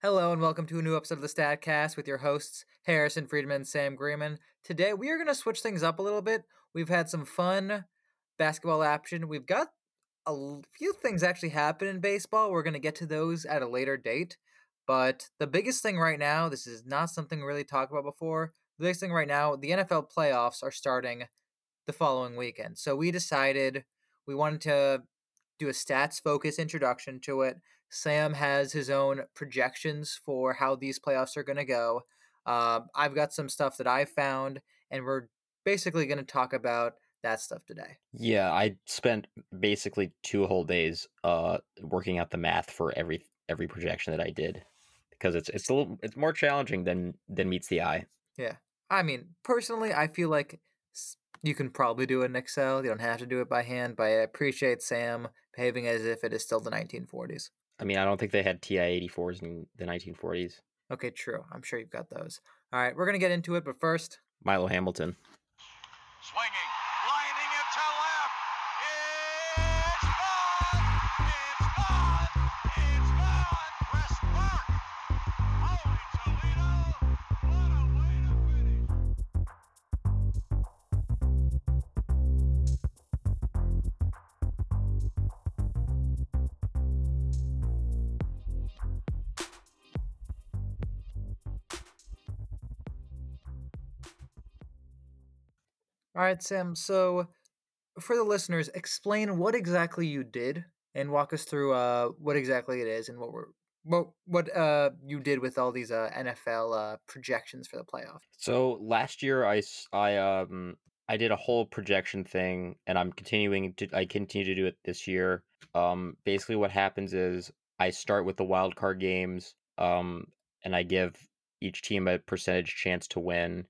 Hello and welcome to a new episode of the Statcast with your hosts Harrison Friedman and Sam Greeman. Today we are going to switch things up a little bit. We've had some fun basketball action. We've got a few things actually happen in baseball. We're going to get to those at a later date. But the biggest thing right now, this is not something we really talked about before. The biggest thing right now, the NFL playoffs are starting the following weekend. So we decided we wanted to do a stats focus introduction to it. Sam has his own projections for how these playoffs are going to go. Uh, I've got some stuff that I found, and we're basically going to talk about that stuff today. Yeah, I spent basically two whole days uh working out the math for every every projection that I did because it's it's a little it's more challenging than than meets the eye. Yeah. I mean, personally, I feel like you can probably do it in Excel. You don't have to do it by hand, but I appreciate Sam behaving as if it is still the 1940s. I mean, I don't think they had TI 84s in the 1940s. Okay, true. I'm sure you've got those. All right, we're going to get into it, but first, Milo Hamilton. Swinging, All right, Sam. So, for the listeners, explain what exactly you did and walk us through uh, what exactly it is and what we're what what uh you did with all these uh NFL uh projections for the playoff. So last year I I um I did a whole projection thing and I'm continuing to I continue to do it this year. Um basically what happens is I start with the wild card games um and I give each team a percentage chance to win.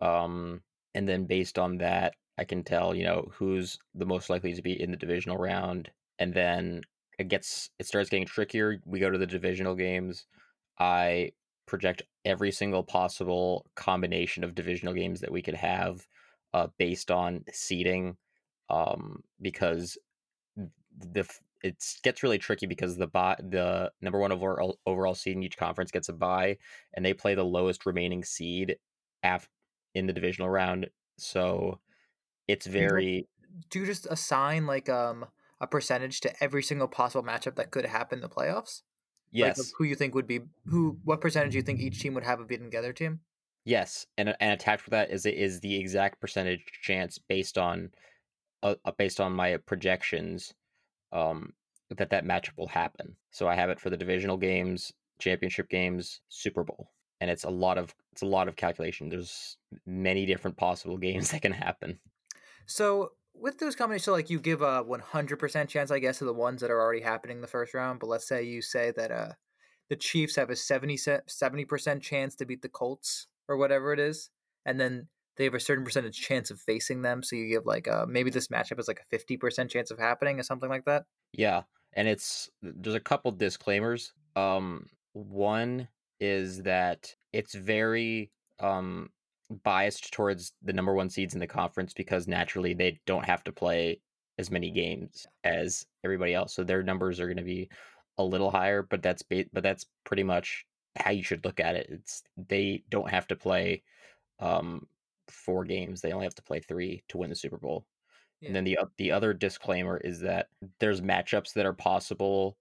Um and then based on that I can tell, you know, who's the most likely to be in the divisional round and then it gets it starts getting trickier. We go to the divisional games. I project every single possible combination of divisional games that we could have uh, based on seeding um, because the it gets really tricky because the bot the number one overall overall seed in each conference gets a bye and they play the lowest remaining seed af- in the divisional round so it's very Do you just assign like um a percentage to every single possible matchup that could happen in the playoffs? Like, yes of who you think would be who? What percentage you think each team would have of beating the other team? Yes, and and attached with that is is the exact percentage chance based on uh, uh, based on my projections um that that matchup will happen. So I have it for the divisional games, championship games, Super Bowl. And it's a lot of it's a lot of calculation. There's many different possible games that can happen. So with those combinations, so like you give a one hundred percent chance, I guess, to the ones that are already happening in the first round. But let's say you say that uh the Chiefs have a 70 percent chance to beat the Colts or whatever it is, and then they have a certain percentage chance of facing them. So you give like uh maybe this matchup is like a fifty percent chance of happening or something like that. Yeah, and it's there's a couple disclaimers. Um, one is that it's very um biased towards the number one seeds in the conference because naturally they don't have to play as many games as everybody else, so their numbers are going to be a little higher. But that's ba- but that's pretty much how you should look at it. It's they don't have to play um four games; they only have to play three to win the Super Bowl. Yeah. And then the the other disclaimer is that there's matchups that are possible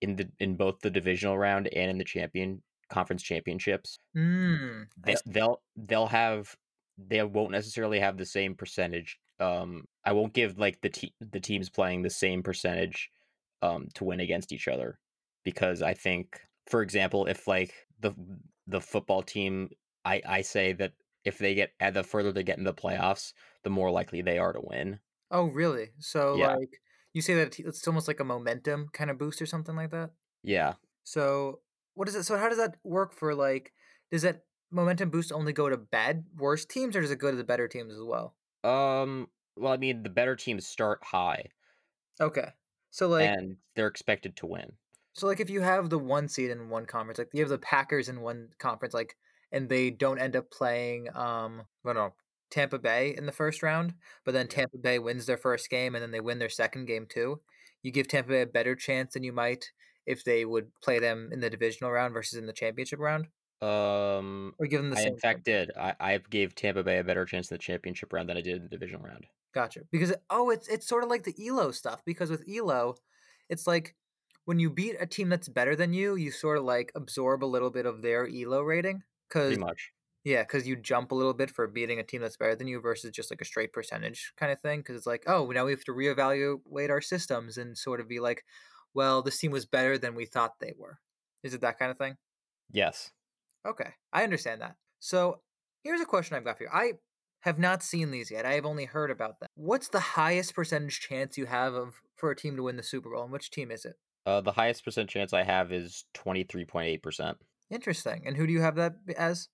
in the in both the divisional round and in the champion conference championships. Mm, They, they'll they'll have they won't necessarily have the same percentage. Um, I won't give like the te- the teams playing the same percentage um to win against each other because I think, for example, if like the the football team, I I say that if they get the further they get in the playoffs, the more likely they are to win. Oh, really? So Yeah. like you say that it's almost like a momentum kind of boost or something like that. Yeah. So what is it? So how does that work for like? Does that momentum boost only go to bad, worse teams, or does it go to the better teams as well? Um. Well, I mean, the better teams start high, Okay. So like, and they're expected to win. so like if you have the one seed in one conference, like you have the Packers in one conference, like, and they don't end up playing, um, well, no, Tampa Bay in the first round, but then Tampa Bay wins their first game and then they win their second game too. You give Tampa Bay a better chance than you might if they would play them in the divisional round versus in the championship round, Um, or give them the I same? in fact did. I, I gave Tampa Bay a better chance in the championship round than I did in the divisional round. Gotcha. Because oh, it's it's sort of like the Elo stuff. Because with Elo, it's like when you beat a team that's better than you, you sort of like absorb a little bit of their Elo rating. Because Pretty much. yeah, because you jump a little bit for beating a team that's better than you versus just like a straight percentage kind of thing. Because it's like, oh, now we have to reevaluate our systems and sort of be like, well, this team was better than we thought they were. Is it that kind of thing? Yes. Okay, I understand that. So here's a question I've got for you. I have not seen these yet. I have only heard about them. What's the highest percentage chance you have of for a team to win the Super Bowl, and which team is it? Uh, the highest percent chance I have is twenty three point eight percent. Interesting. And who do you have that as?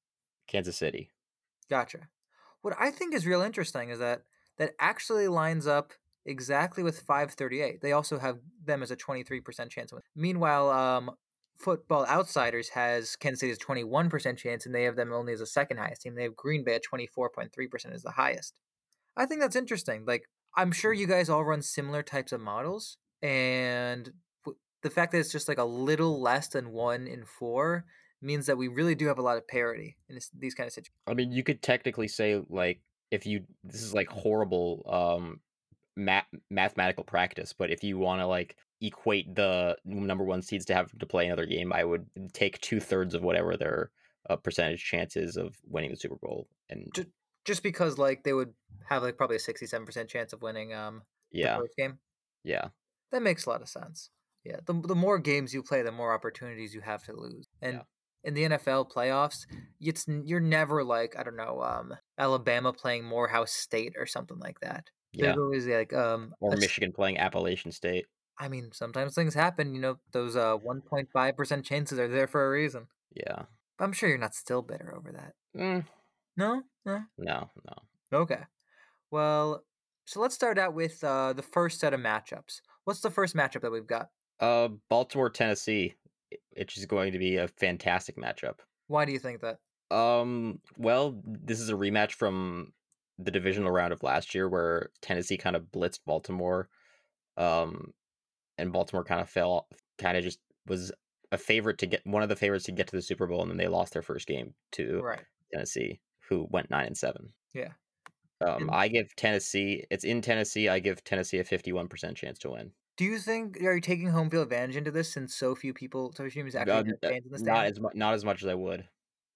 Kansas City. Gotcha. What I think is real interesting is that that actually lines up exactly with 538. They also have them as a 23% chance. Meanwhile, um, Football Outsiders has Kansas City as 21% chance, and they have them only as the second highest team. They have Green Bay at 24.3% as the highest. I think that's interesting. Like, I'm sure you guys all run similar types of models, and the fact that it's just like a little less than one in four means that we really do have a lot of parity in this, these kind of situations. I mean, you could technically say like if you this is like horrible um math mathematical practice, but if you want to like equate the number one seeds to have to play another game, I would take two thirds of whatever their uh, percentage chances of winning the Super Bowl, and Ju- just because like they would have like probably a 67% chance of winning um the yeah, first game. Yeah, that makes a lot of sense. Yeah the, the more games you play the more opportunities you have to lose. And Yeah. in the nfl playoffs it's you're never like i don't know um alabama playing morehouse state or something like that yeah, there's always like um or Michigan playing Appalachian State. i mean sometimes things happen you know those uh 1.5% chances are there for a reason Yeah, But i'm sure you're not still bitter over that Mm, no no no, no. Okay. Well, so let's start out with uh, the first set of matchups. What's the first matchup that we've got? Uh, Baltimore, Tennessee, which is going to be a fantastic matchup. Why do you think that? Um, well, this is a rematch from the divisional round of last year where Tennessee kind of blitzed Baltimore. Um, and Baltimore kind of fell, kind of just was a favorite to get one of the favorites to get to the Super Bowl, and then they lost their first game to Right. Tennessee, who went nine and seven. Yeah. Um, And- I give Tennessee. It's in Tennessee. I give Tennessee a fifty-one percent chance to win. Do you think are you taking home field advantage into this since so few people, so few teams actually Uh, fans in the not as much. Not as much as I would.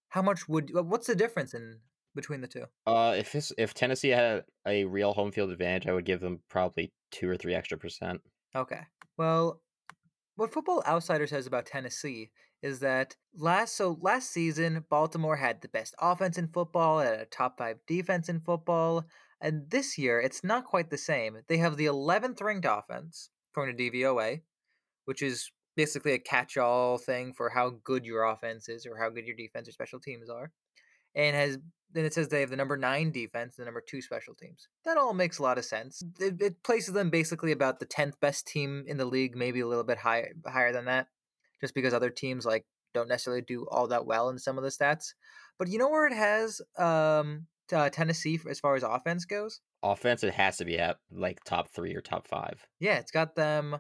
How much would? What's the difference in between the two? Uh, if this, if Tennessee had a real home field advantage, I would give them probably two or three extra percent. Okay. Well, what Football Outsider says about Tennessee is that last so last season Baltimore had the best offense in football, had a top 5 defense in football, and this year it's not quite the same. They have the 11th ranked offense according to DVOA, which is basically a catch-all thing for how good your offense is or how good your defense or special teams are. And has then it says they have the number nine defense and the number two special teams. That all makes a lot of sense. It, it places them basically about the tenth best team in the league, maybe a little bit higher higher than that, just because other teams like don't necessarily do all that well in some of the stats. But you know where it has um, uh, Tennessee as far as offense goes? Offense, it has to be at like top three or top five. Yeah, it's got them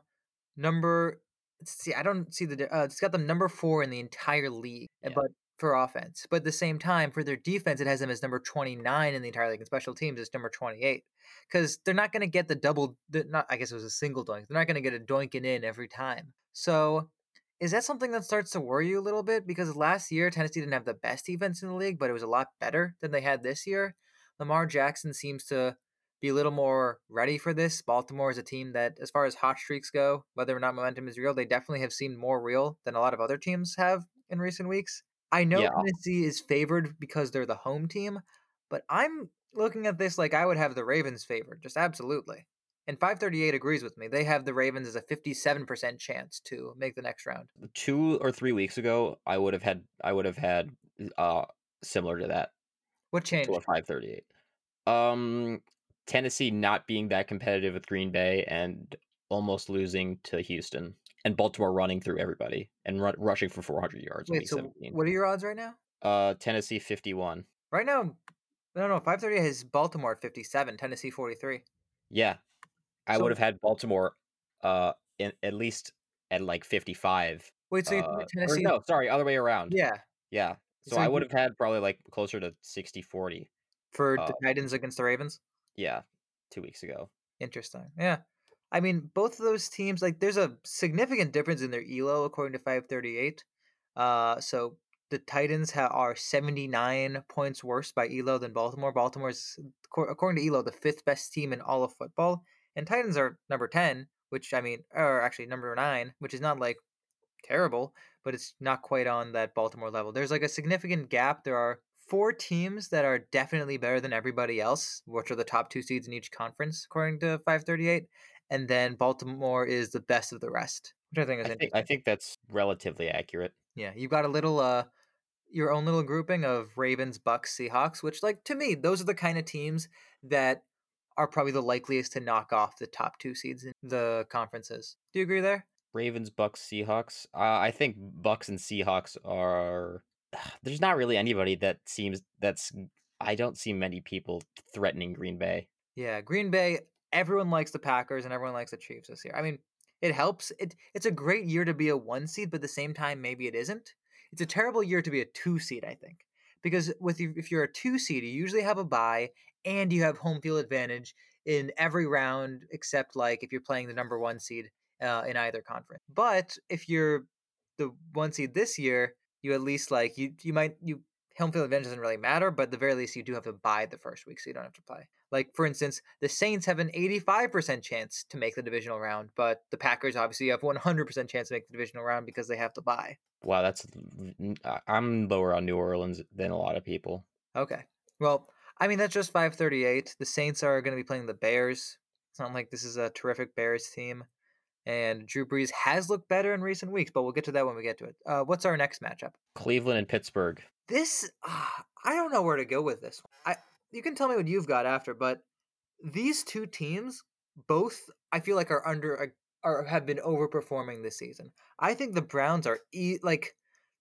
number. See, I don't see the. Uh, it's got them number four in the entire league, Yeah. but for offense. But at the same time, for their defense, it has them as number twenty nine in the entire league. And special teams is number twenty eight because they're not going to get the double. Not, I guess it was a single doink. They're not going to get a doinking in every time. So. Is that something that starts to worry you a little bit? Because last year Tennessee didn't have the best defense in the league, but it was a lot better than they had this year. Lamar Jackson seems to be a little more ready for this. Baltimore is a team that, as far as hot streaks go, whether or not momentum is real, they definitely have seemed more real than a lot of other teams have in recent weeks. I know Yeah. Tennessee is favored because they're the home team, but I'm looking at this like I would have the Ravens favored, just absolutely. And 538 agrees with me. They have the Ravens as a 57% chance to make the next round. Two or three weeks ago, I would have had I would have had uh similar to that What changed? to a five thirty eight. Um, Tennessee not being that competitive with Green Bay and almost losing to Houston, and Baltimore running through everybody and ru- rushing for four hundred yards. Wait, so 17. what are your odds right now? Uh, Tennessee fifty one. Right now, no, no, 530 has Baltimore 57, Tennessee 43. Yeah, I So- would have had Baltimore, uh, in at least at like 55. Wait, so Uh, Tennessee? no, sorry, other way around. Yeah, Yeah. So So I would have had probably like closer to 60 40. for Uh, the Titans against the Ravens. Yeah, two weeks ago. Interesting. Yeah. I mean, both of those teams, like, there's a significant difference in their ELO according to 538. Uh, so the Titans ha- are 79 points worse by ELO than Baltimore. Baltimore's, acco- according to ELO, the fifth best team in all of football. And Titans are number 10, which, I mean, or actually number nine, which is not like terrible, but it's not quite on that Baltimore level. There's like a significant gap. There are four teams that are definitely better than everybody else, which are the top two seeds in each conference, according to 538. And then Baltimore is the best of the rest, which I think is I interesting. think I think that's relatively accurate. Yeah, you've got a little uh your own little grouping of Ravens, Bucks, Seahawks, which like to me, those are the kind of teams that are probably the likeliest to knock off the top two seeds in the conferences. Do you agree there? Ravens, Bucks, Seahawks. Uh, I think Bucks and Seahawks are. There's not really anybody that seems that's. I don't see many people threatening Green Bay. Yeah, Green Bay, everyone likes the Packers and everyone likes the Chiefs this year. I mean, it helps. It it's a great year to be a one seed, but at the same time, maybe it isn't. It's a terrible year to be a two seed, I think, because with if you're a two seed, you usually have a bye and you have home field advantage in every round except like if you're playing the number one seed uh, in either conference. But if you're the one seed this year, you at least like you you might you home field advantage doesn't really matter, but the very least you do have to buy the first week, so you don't have to play. Like for instance, the Saints have an 85% chance to make the divisional round, but the Packers obviously have 100% chance to make the divisional round because they have to buy. Wow, that's. I'm lower on New Orleans than a lot of people. Okay. Well, I mean that's just 538. The Saints are going to be playing the Bears. It's not like this is a terrific Bears team. And Drew Brees has looked better in recent weeks, but we'll get to that when we get to it. Uh, what's our next matchup? Cleveland and Pittsburgh. this uh, I don't know where to go with this. I you can tell me what you've got after, but these two teams both I feel like are under are have been overperforming this season. I think the Browns are e- like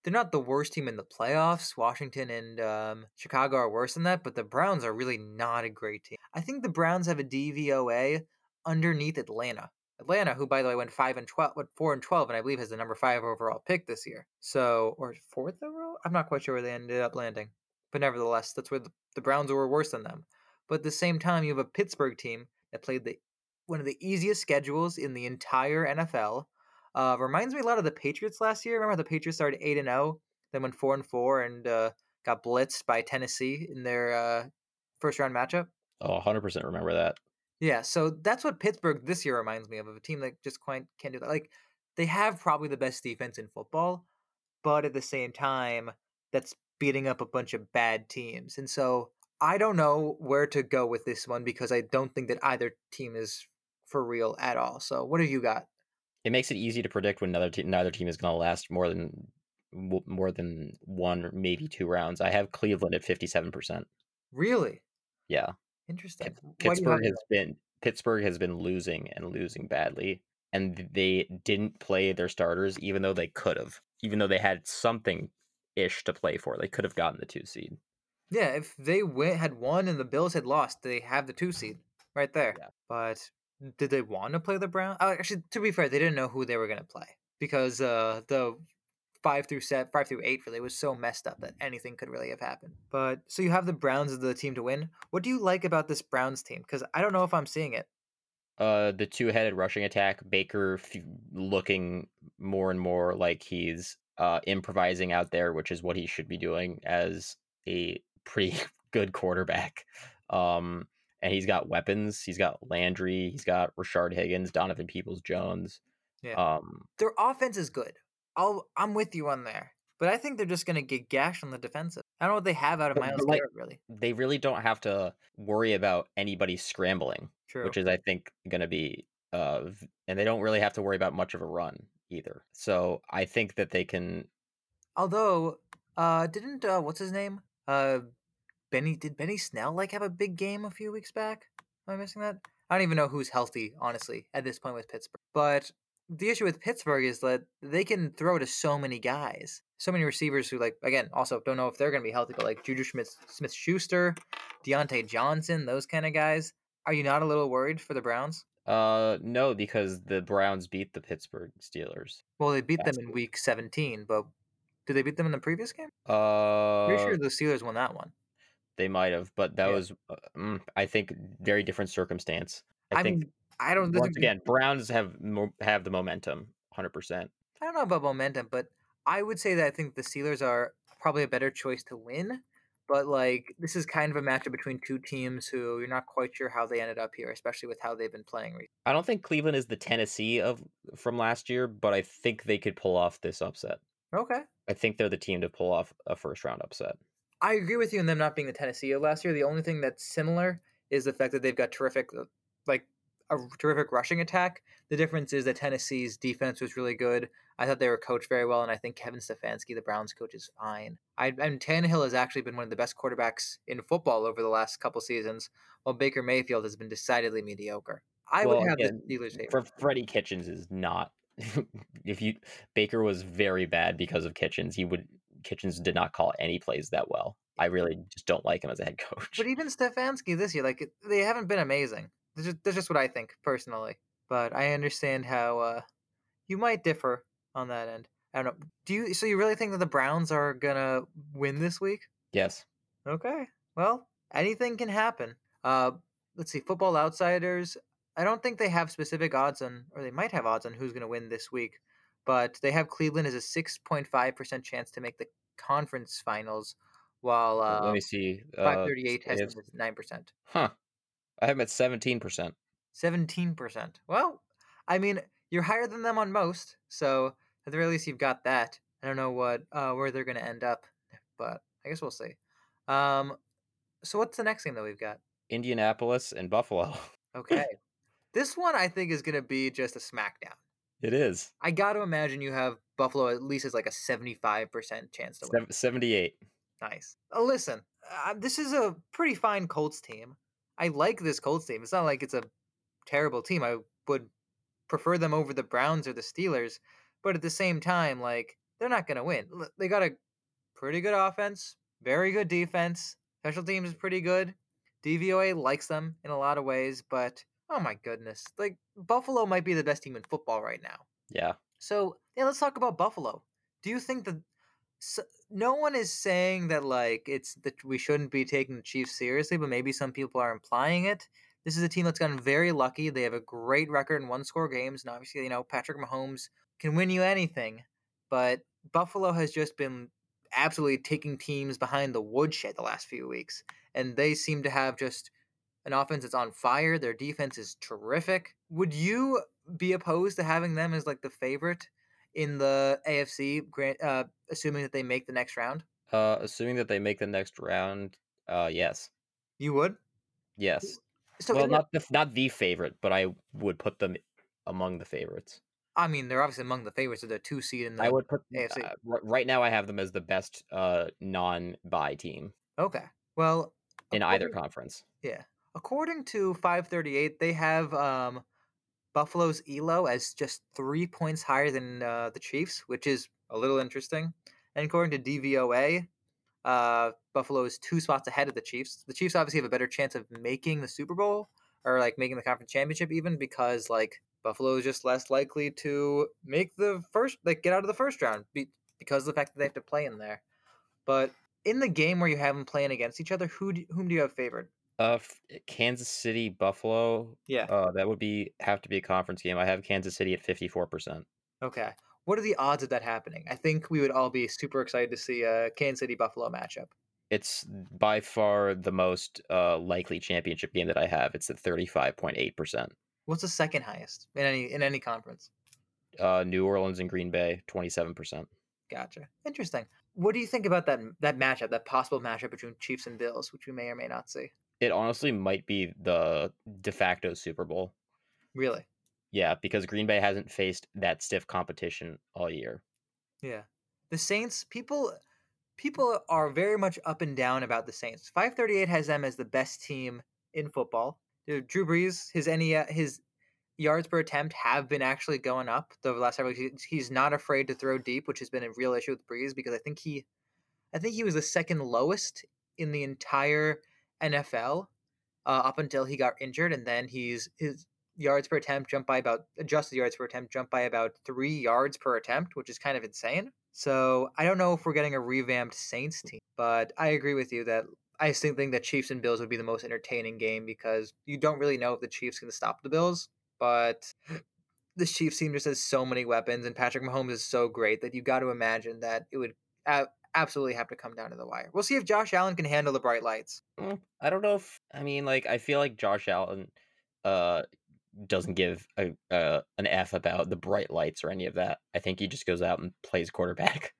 they're not the worst team in the playoffs. Washington and um, Chicago are worse than that, but the Browns are really not a great team. I think the Browns have a DVOA underneath Atlanta. Atlanta, who by the way went five and twelve, went four and twelve, and I believe has the number five overall pick this year. So, or fourth overall, I'm not quite sure where they ended up landing, but nevertheless, that's where the, the Browns were worse than them. But at the same time, you have a Pittsburgh team that played the one of the easiest schedules in the entire NFL. Uh, reminds me a lot of the Patriots last year. Remember how the Patriots started eight and zero, then went four and four, and uh, got blitzed by Tennessee in their uh, first round matchup. Oh, 100% remember that. Yeah, so that's what Pittsburgh this year reminds me of, of a team that just quite can't do that. Like they have probably the best defense in football, but at the same time, that's beating up a bunch of bad teams. And so I don't know where to go with this one because I don't think that either team is for real at all. So what have you got? It makes it easy to predict when another te- neither team is going to last more than more than one or maybe two rounds. I have Cleveland at 57%. Really Yeah. interesting. Why do you have Pittsburgh it? has been Pittsburgh has been losing and losing badly, and they didn't play their starters, even though they could have, even though they had something ish to play for. They could have gotten the two seed. Yeah, if they win, had won and the Bills had lost, they have the two seed right there. Yeah. But did they want to play the Browns? Oh, actually, to be fair, they didn't know who they were going to play because uh, the five through set, five through eight really was so messed up that anything could really have happened. But so you have the Browns as the team to win. What do you like about this Browns team? Because I don't know if I'm seeing it. Uh, the two-headed rushing attack, Baker f- looking more and more like he's uh improvising out there, which is what he should be doing as a pretty good quarterback. Um, and he's got weapons. He's got Landry. He's got Rashard Higgins, Donovan Peoples Jones. Yeah. Um, Their offense is good. I'll I'm with you on there. But I think they're just going to get gashed on the defensive. I don't know what they have out of Myles like, Garrett really. they really don't have to worry about anybody scrambling, True. which is I think going to be uh and they don't really have to worry about much of a run either. So I think that they can Although, uh, didn't uh, what's his name? Uh, Benny did Benny Snell like have a big game a few weeks back? Am I missing that? I don't even know who's healthy, honestly, at this point with Pittsburgh. But the issue with Pittsburgh is that they can throw to so many guys, so many receivers who like again also don't know if they're going to be healthy, but like Juju Smith, Smith Schuster, Diontae Johnson, those kind of guys. Are you not a little worried for the Browns? Uh, no, because the Browns beat the Pittsburgh Steelers. Well, they beat them in week. week 17, but did they beat them in the previous game? Uh, Pretty sure the Steelers won that one. they might have, but that Yeah. was, mm, I think, very different circumstance. I, I, think mean, I don't once again, Browns have mo- have the momentum, hundred percent. I don't know about momentum, but I would say that I think the Steelers are probably a better choice to win. But like this is kind of a matchup between two teams who you're not quite sure how they ended up here, especially with how they've been playing. recently. I don't think Cleveland is the Tennessee of from last year, but I think they could pull off this upset. Okay. I think they're the team to pull off a first round upset. I agree with you in them not being the Tennessee of last year. The only thing that's similar is the fact that they've got terrific, uh, like a terrific rushing attack. The difference is that Tennessee's defense was really good. I thought they were coached very well, and I think Kevin Stefanski, the Browns coach, is fine. I and Tannehill has actually been one of the best quarterbacks in football over the last couple seasons, while Baker Mayfield has been decidedly mediocre. I Well, would have again, the Steelers favorite. For Freddie Kitchens is not. if you Baker was very bad because of Kitchens, he would Kitchens did not call any plays that well. I really just don't like him as a head coach. But even Stefanski this year, like they haven't been amazing. That's just, that's just what I think personally. But I understand how uh, you might differ on that end. I don't know. Do you? So you really think that the Browns are gonna win this week? yes. Okay. Well, anything can happen. Uh, let's see. Football Outsiders. I don't think they have specific odds on, or they might have odds on who's gonna win this week. But they have Cleveland as a six point five percent chance to make the conference finals, while uh, Let me see. five Uh, thirty eight has AFC them as nine percent. Huh. I have him at seventeen percent. Seventeen percent. Well, I mean, you're higher than them on most, so at the very least, you've got that. I don't know what uh, where they're going to end up, but I guess we'll see. Um, so what's the next game that we've got? Indianapolis and Buffalo. Okay, this one I think is going to be just a smackdown. It is. I got to imagine you have Buffalo at least as like a seventy-five percent chance to win. 78. Nice. Uh, listen, uh, this is a pretty fine Colts team. I like this Colts team. It's not like it's a terrible team. I would prefer them over the Browns or the Steelers, but at the same time, like they're not going to win. They got a pretty good offense, very good defense. Special teams is pretty good. DVOA likes them in a lot of ways, but oh my goodness, like Buffalo might be the best team in football right now. Yeah. So yeah, let's talk about Buffalo. Do you think that s no one is saying that like it's that we shouldn't be taking the Chiefs seriously, but maybe some people are implying it. This is a team that's gotten very lucky. They have a great record in one score games, and obviously, you know, Patrick Mahomes can win you anything. But Buffalo has just been absolutely taking teams behind the woodshed the last few weeks, and they seem to have just an offense that's on fire. Their defense is terrific. Would you be opposed to having them as like the favorite in the AFC, grant, uh, assuming that they make the next round? Uh, assuming that they make the next round, uh, yes. You would. Yes. So well, the- not the not the favorite, but I would put them among the favorites. I mean, they're obviously among the favorites of the two seed in the I would put AFC. uh, right now. I have them as the best uh, non-buy team Okay. Well, in either conference. Yeah. According to 538, they have um, Buffalo's ELO as just three points higher than uh, the Chiefs, which is a little interesting. And according to DVOA, uh, Buffalo is two spots ahead of the Chiefs. The Chiefs obviously have a better chance of making the Super Bowl or like making the conference championship, even because like Buffalo is just less likely to make the first, like get out of the first round be, because of the fact that they have to play in there. But in the game where you have them playing against each other, who do, whom do you have favored? Uh, Kansas City, Buffalo. Yeah. Uh, that would be have to be a conference game. I have Kansas City at fifty-four percent. Okay. What are the odds of that happening? I think we would all be super excited to see a Kansas City Buffalo matchup. It's by far the most uh, likely championship game that I have. It's at thirty-five point eight percent. What's the second highest in any in any conference? Uh, New Orleans and Green Bay, twenty-seven percent. Gotcha. Interesting. What do you think about that that matchup, that possible matchup between Chiefs and Bills, which we may or may not see? It honestly might be the de facto Super Bowl. Really? Yeah, because Green Bay hasn't faced that stiff competition all year. Yeah. The Saints, people people are very much up and down about the Saints. 538 has them as the best team in football. Drew Brees, his any his yards per attempt have been actually going up the last several years. He's not afraid to throw deep, which has been a real issue with Brees because I think he I think he was the second lowest in the entire NFL uh, up until he got injured and then he's his yards per attempt jump by about adjusted yards per attempt jump by about three yards per attempt, which is kind of insane. So I don't know if we're getting a revamped Saints team, but I agree with you that I still think that Chiefs and Bills would be the most entertaining game because you don't really know if the Chiefs can stop the Bills, but the Chiefs team just has so many weapons, and Patrick Mahomes is so great that you got to imagine that it would absolutely have to come down to the wire. We'll see if Josh Allen can handle the bright lights. Mm, I don't know if I mean like I feel like Josh Allen uh doesn't give a uh, an F about the bright lights or any of that. I think he just goes out and plays quarterback.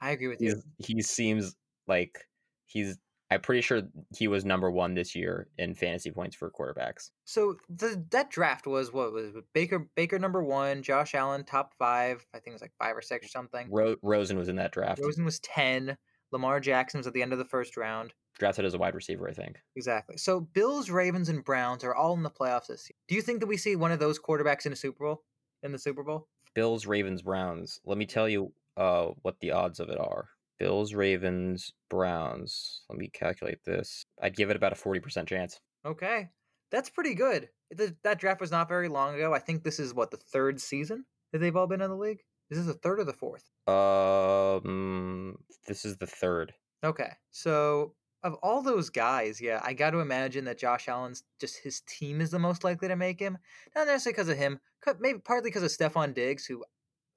I agree with you. He's he seems like he's I'm pretty sure he was number one this year in fantasy points for quarterbacks. So the that draft was what was it? Baker Baker number one, Josh Allen top five. I think it was like five or six or something. Ro- Rosen was in that draft. Rosen was ten. Lamar Jackson was at the end of the first round. Drafted as a wide receiver, I think. Exactly. So Bills, Ravens, and Browns are all in the playoffs this year. Do you think that we see one of those quarterbacks in a Super Bowl? In the Super Bowl? Bills, Ravens, Browns. Let me tell you uh what the odds of it are. Bills, Ravens, Browns. Let me calculate this. I'd give it about a 40% chance. Okay. That's pretty good. Th- That draft was not very long ago. I think this is what the third season that they've all been in the league. Is this the third or the fourth? Um this is the third. Okay. So of all those guys, yeah, I got to imagine that Josh Allen's just his team is the most likely to make him. Not necessarily because of him, maybe partly because of Stefon Diggs, who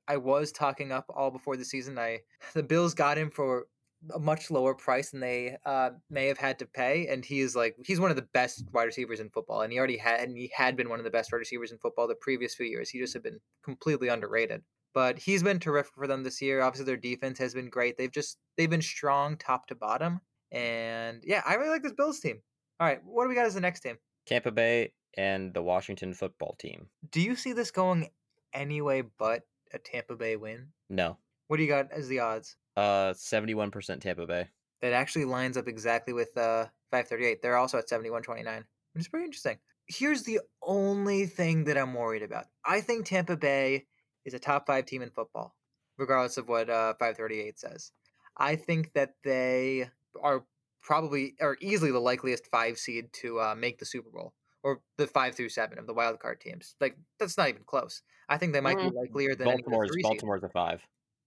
I was talking up all before the season. I the Bills got him for a much lower price than they uh, may have had to pay, and he is like he's one of the best wide receivers in football, and he already had and he had been one of the best wide receivers in football the previous few years. He just had been completely underrated but he's been terrific for them this year. Obviously, their defense has been great. They've just they've been strong top to bottom, and yeah, I really like this Bills team. All right, what do we got as the next team? Tampa Bay and the Washington football team. Do you see this going any way but a Tampa Bay win? No. What do you got as the odds? Uh 71% Tampa Bay. That actually lines up exactly with uh 538. They're also at 71.29, which is pretty interesting. Here's the only thing that I'm worried about. I think Tampa Bay is a top five team in football, regardless of what uh, 538 says. I think that they are probably or easily the likeliest five seed to uh, make the Super Bowl or the five through seven of the wild card teams. Like that's not even close. I think they might Mm. be likelier than any of the Baltimore's. Baltimore's a 5.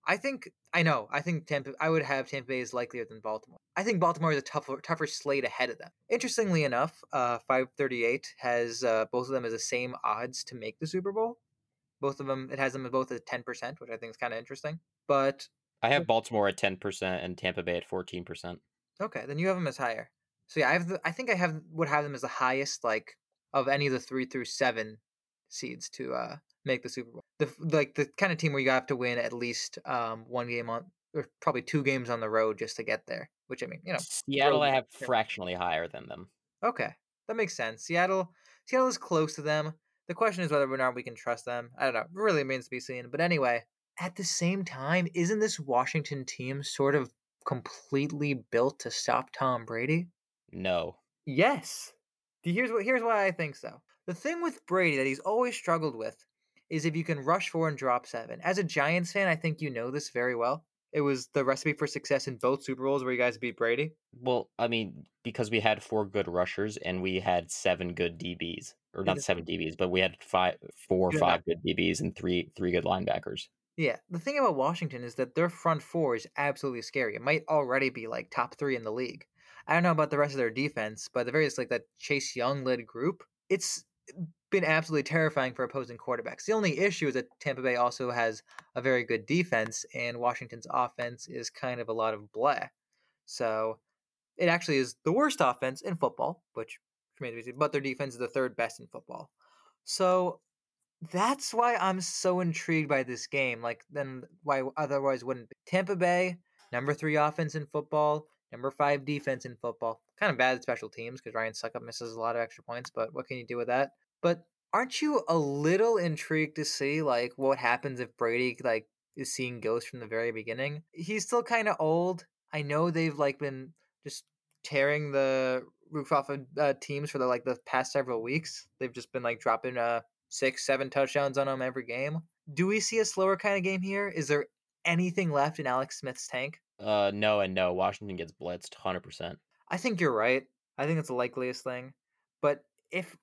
I think I know. I think Tampa. I would have Tampa Bay is likelier than Baltimore. I think Baltimore is a tougher, tougher slate ahead of them. Interestingly enough, uh, five thirty eight has uh, both of them as the same odds to make the Super Bowl. Both of them, it has them both at ten percent, which I think is kind of interesting. But I have Baltimore at 10% and Tampa Bay at 14%. okay, then you have them as higher. So yeah, I have. The, I think I have would have them as the highest, like of any of the three through seven seeds to uh, make the Super Bowl. The like the kind of team where you have to win at least um, one game on, or probably two games on the road just to get there. Which I mean, you know, Seattle I have yeah. fractionally higher than them. Okay, that makes sense. Seattle, Seattle is close to them. The question is whether or not we can trust them. I don't know. It really remains to be seen. But anyway, at the same time, isn't this Washington team sort of completely built to stop Tom Brady? No. Yes. Here's what. Here's why I think so. The thing with Brady that he's always struggled with is if you can rush four and drop seven. As a Giants fan, I think you know this very well. It was the recipe for success in both Super Bowls where you guys beat Brady. Well, I mean, because we had four good rushers and we had seven good DBs, or not seven DBs, but we had five, four, or five good DBs and three, three good linebackers. Yeah, the thing about Washington is that their front four is absolutely scary. It might already be like top three in the league. I don't know about the rest of their defense, but the various like that Chase Young led group, it's been absolutely terrifying for opposing quarterbacks. The only issue is that Tampa Bay also has a very good defense, and Washington's offense is kind of a lot of blah. So it actually is the worst offense in football, which but their defense is the third best in football. So that's why I'm so intrigued by this game. Like, then why otherwise wouldn't be? Tampa Bay, number three offense in football, number five defense in football. Kind of bad special teams because Ryan Succop misses a lot of extra points, but what can you do with that? But aren't you a little intrigued to see like what happens if Brady like is seeing ghosts from the very beginning? He's still kind of old. I know they've like been just tearing the roof off of uh, teams for the like the past several weeks. They've just been like dropping uh six, seven touchdowns on them every game. Do we see a slower kind of game here? Is there anything left in Alex Smith's tank? Uh, no and no. Washington gets blitzed, hundred percent. I think you're right. I think it's the likeliest thing. But if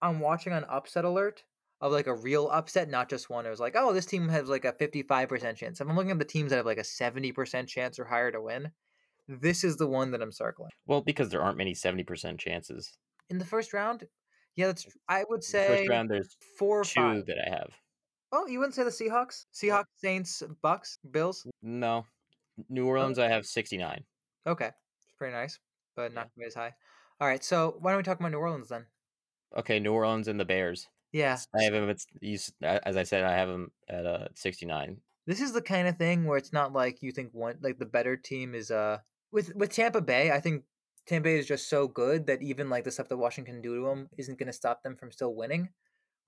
I'm watching an Upset Alert of like a real upset, not just one. It was like, oh, this team has like a 55% chance. If I'm looking at the teams that have like a 70% chance or higher to win, this is the one that I'm circling. Well, because there aren't many 70% chances. In the first round, yeah, that's I would say first round, there's four or two five. that I have. Oh, you wouldn't say the Seahawks? Seahawks, Saints, Bucks, Bills? No. New Orleans, I have 69. Okay. It's pretty nice, but Yeah. not quite as high. All right, so why don't we talk about New Orleans then? Okay, New Orleans and the Bears. Yeah. I have them at, you as I said, I have them at uh, 69. This is the kind of thing where it's not like you think one like the better team is uh with with Tampa Bay, I think Tampa Bay is just so good that even like the stuff that Washington do to them isn't going to stop them from still winning.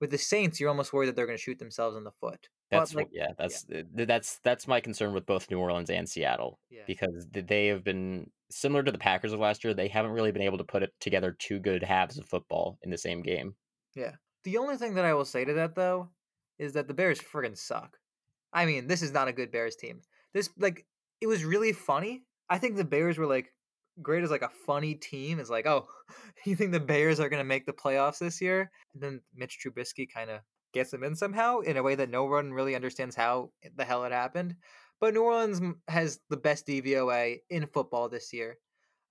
With the Saints, you're almost worried that they're going to shoot themselves in the foot. That's like yeah, that's uh, th- that's that's my concern with both New Orleans and Seattle yeah. because they have been similar to the Packers of last year. They haven't really been able to put it together two good halves of football in the same game. Yeah. The only thing that I will say to that though is that the Bears friggin' suck. I mean, this is not a good Bears team. This like it was really funny. I think the Bears were like great as like a funny team. is like, oh, you think the Bears are gonna make the playoffs this year? And then Mitch Trubisky kind of gets them in somehow in a way that no one really understands how the hell it happened. But New Orleans has the best DVOA in football this year.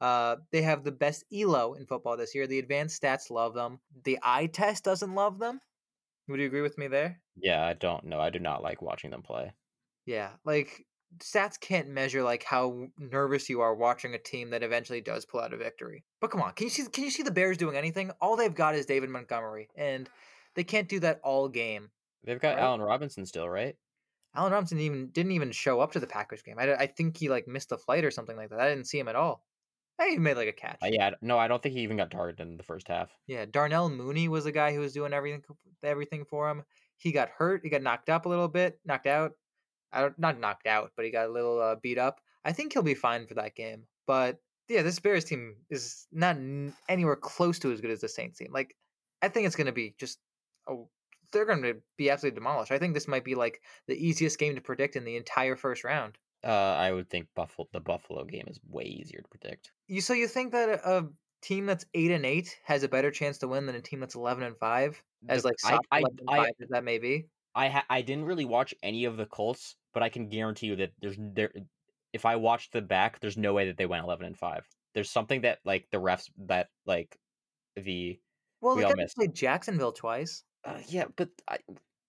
Uh, they have the best ELO in football this year. The advanced stats love them. The eye test doesn't love them. Would you agree with me there? Yeah, I don't know. I do not like watching them play. Yeah, like stats can't measure like how nervous you are watching a team that eventually does pull out a victory. But come on, can you see can you see the Bears doing anything? All they've got is David Montgomery, and they can't do that all game. They've got Right. Allen Robinson still, right? Allen Robinson even didn't even show up to the Packers game. I, I think he like missed a flight or something like that. I didn't see him at all. He made like a catch. Uh, yeah, no, I don't think he even got targeted in the first half. Yeah, Darnell Mooney was the guy who was doing everything everything for him. He got hurt. He got knocked up a little bit, knocked out. I don't, not knocked out, but he got a little uh, beat up. I think he'll be fine for that game. But yeah, this Bears team is not n- anywhere close to as good as the Saints team. Like, I think it's going to be just oh, they're going to be absolutely demolished. I think this might be like the easiest game to predict in the entire first round. Uh, I would think Buffalo, the Buffalo game is way easier to predict. You so you think that a, a team that's eight and eight has a better chance to win than a team that's eleven and five? As like I, I, 11 and I, five as that may be. I, ha- I didn't really watch any of the Colts, but I can guarantee you that there's there. If I watched the back, there's no way that they went eleven and five. There's something that like the refs that like the Well, we they all missed. play Jacksonville twice. Uh, yeah, but I,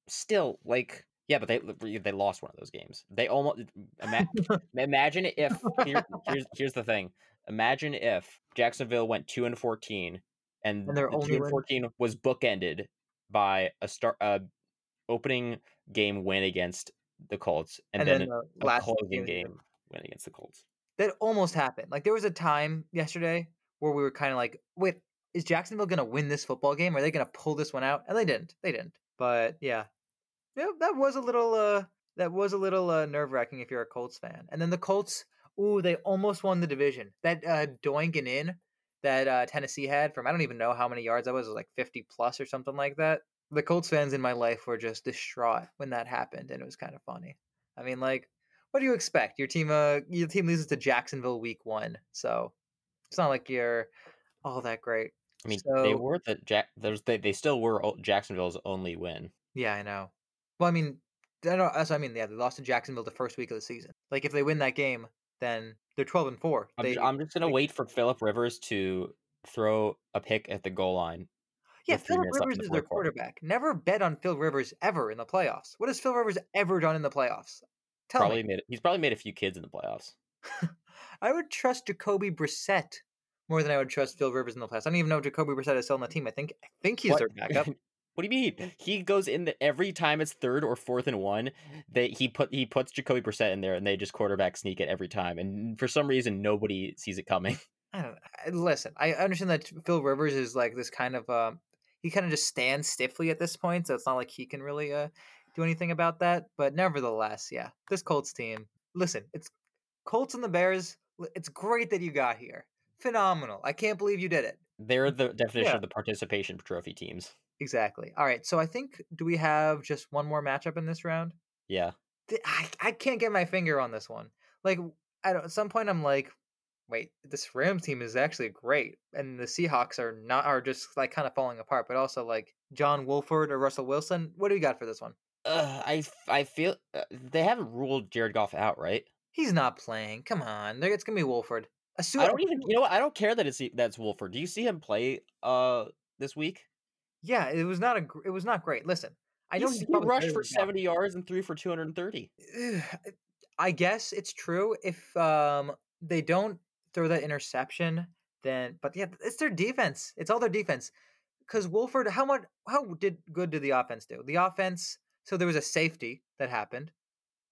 still, like, yeah, but they they lost one of those games. They almost ima- imagine if here, here's here's the thing. Imagine if Jacksonville went two and fourteen, and, And their the only two and fourteen was bookended by a start uh, opening game win against the Colts, and, And then, then the a last closing game game win against the Colts. That almost happened. Like there was a time yesterday where we were kind of like, wait, is Jacksonville going to win this football game? Are they going to pull this one out? And they didn't. They didn't. But yeah, yeah, that was a little uh that was a little uh, nerve wracking if you're a Colts fan. And then the Colts, ooh, they almost won the division. That uh doinking in that uh, Tennessee had from I don't even know how many yards that was, it was like 50 plus or something like that. The Colts fans in my life were just distraught when that happened, and it was kind of funny. I mean, like, what do you expect? Your team, uh, your team loses to Jacksonville week one, so it's not like you're all that great. I mean, they were the Jack. There's they, they still were Jacksonville's only win. Yeah, I know. Well, I mean, I don't, that's what I mean. Yeah, they lost to Jacksonville the first week of the season. Like, if they win that game, then they're twelve and four. I'm, They, I'm just gonna like- wait for Philip Rivers to throw a pick at the goal line. Yeah, with three Philip minutes left in Rivers is their quarter. quarterback. Never bet on Phil Rivers ever in the playoffs. What has Phil Rivers ever done in the playoffs? Tell probably me. made he's probably made a few kids in the playoffs. I would trust Jacoby Brissett more than I would trust Phil Rivers in the playoffs. I don't even know if Jacoby Brissett is still on the team. I think I think he's What? their backup. what do you mean? He goes in the every time it's third or fourth and one. They he put he puts Jacoby Brissett in there, and they just quarterback sneak it every time. And for some reason, nobody sees it coming. I don't listen. I understand that Phil Rivers is like this kind of um he kind of just stands stiffly at this point, so it's not like he can really uh do anything about that. But nevertheless, yeah, this Colts team. Listen, it's Colts and the Bears. It's great that you got here. Phenomenal. I can't believe you did it. They're the definition Yeah. of the participation trophy teams. Exactly. All right. So I think do we have just one more matchup in this round? Yeah, I, I can't get my finger on this one. Like, I don't, at some point, I'm like, wait, this Rams team is actually great, and the Seahawks are not are just like kind of falling apart. But also like John Wolford or Russell Wilson. What do you got for this one? Uh, I I feel uh, they haven't ruled Jared Goff out, right? He's not playing. Come on, there- it's gonna be Wolford. Assume, I don't even. You know what? I don't care that it's that's Wolford. Do you see him play uh this week? Yeah, it was not a. It was not great. Listen, I know he rushed for seventy yards and threw for two hundred and thirty. I guess it's true if um they don't throw that interception, then but yeah, it's their defense. It's all their defense. Because Wolford, how much how did good did the offense do? The offense so there was a safety that happened.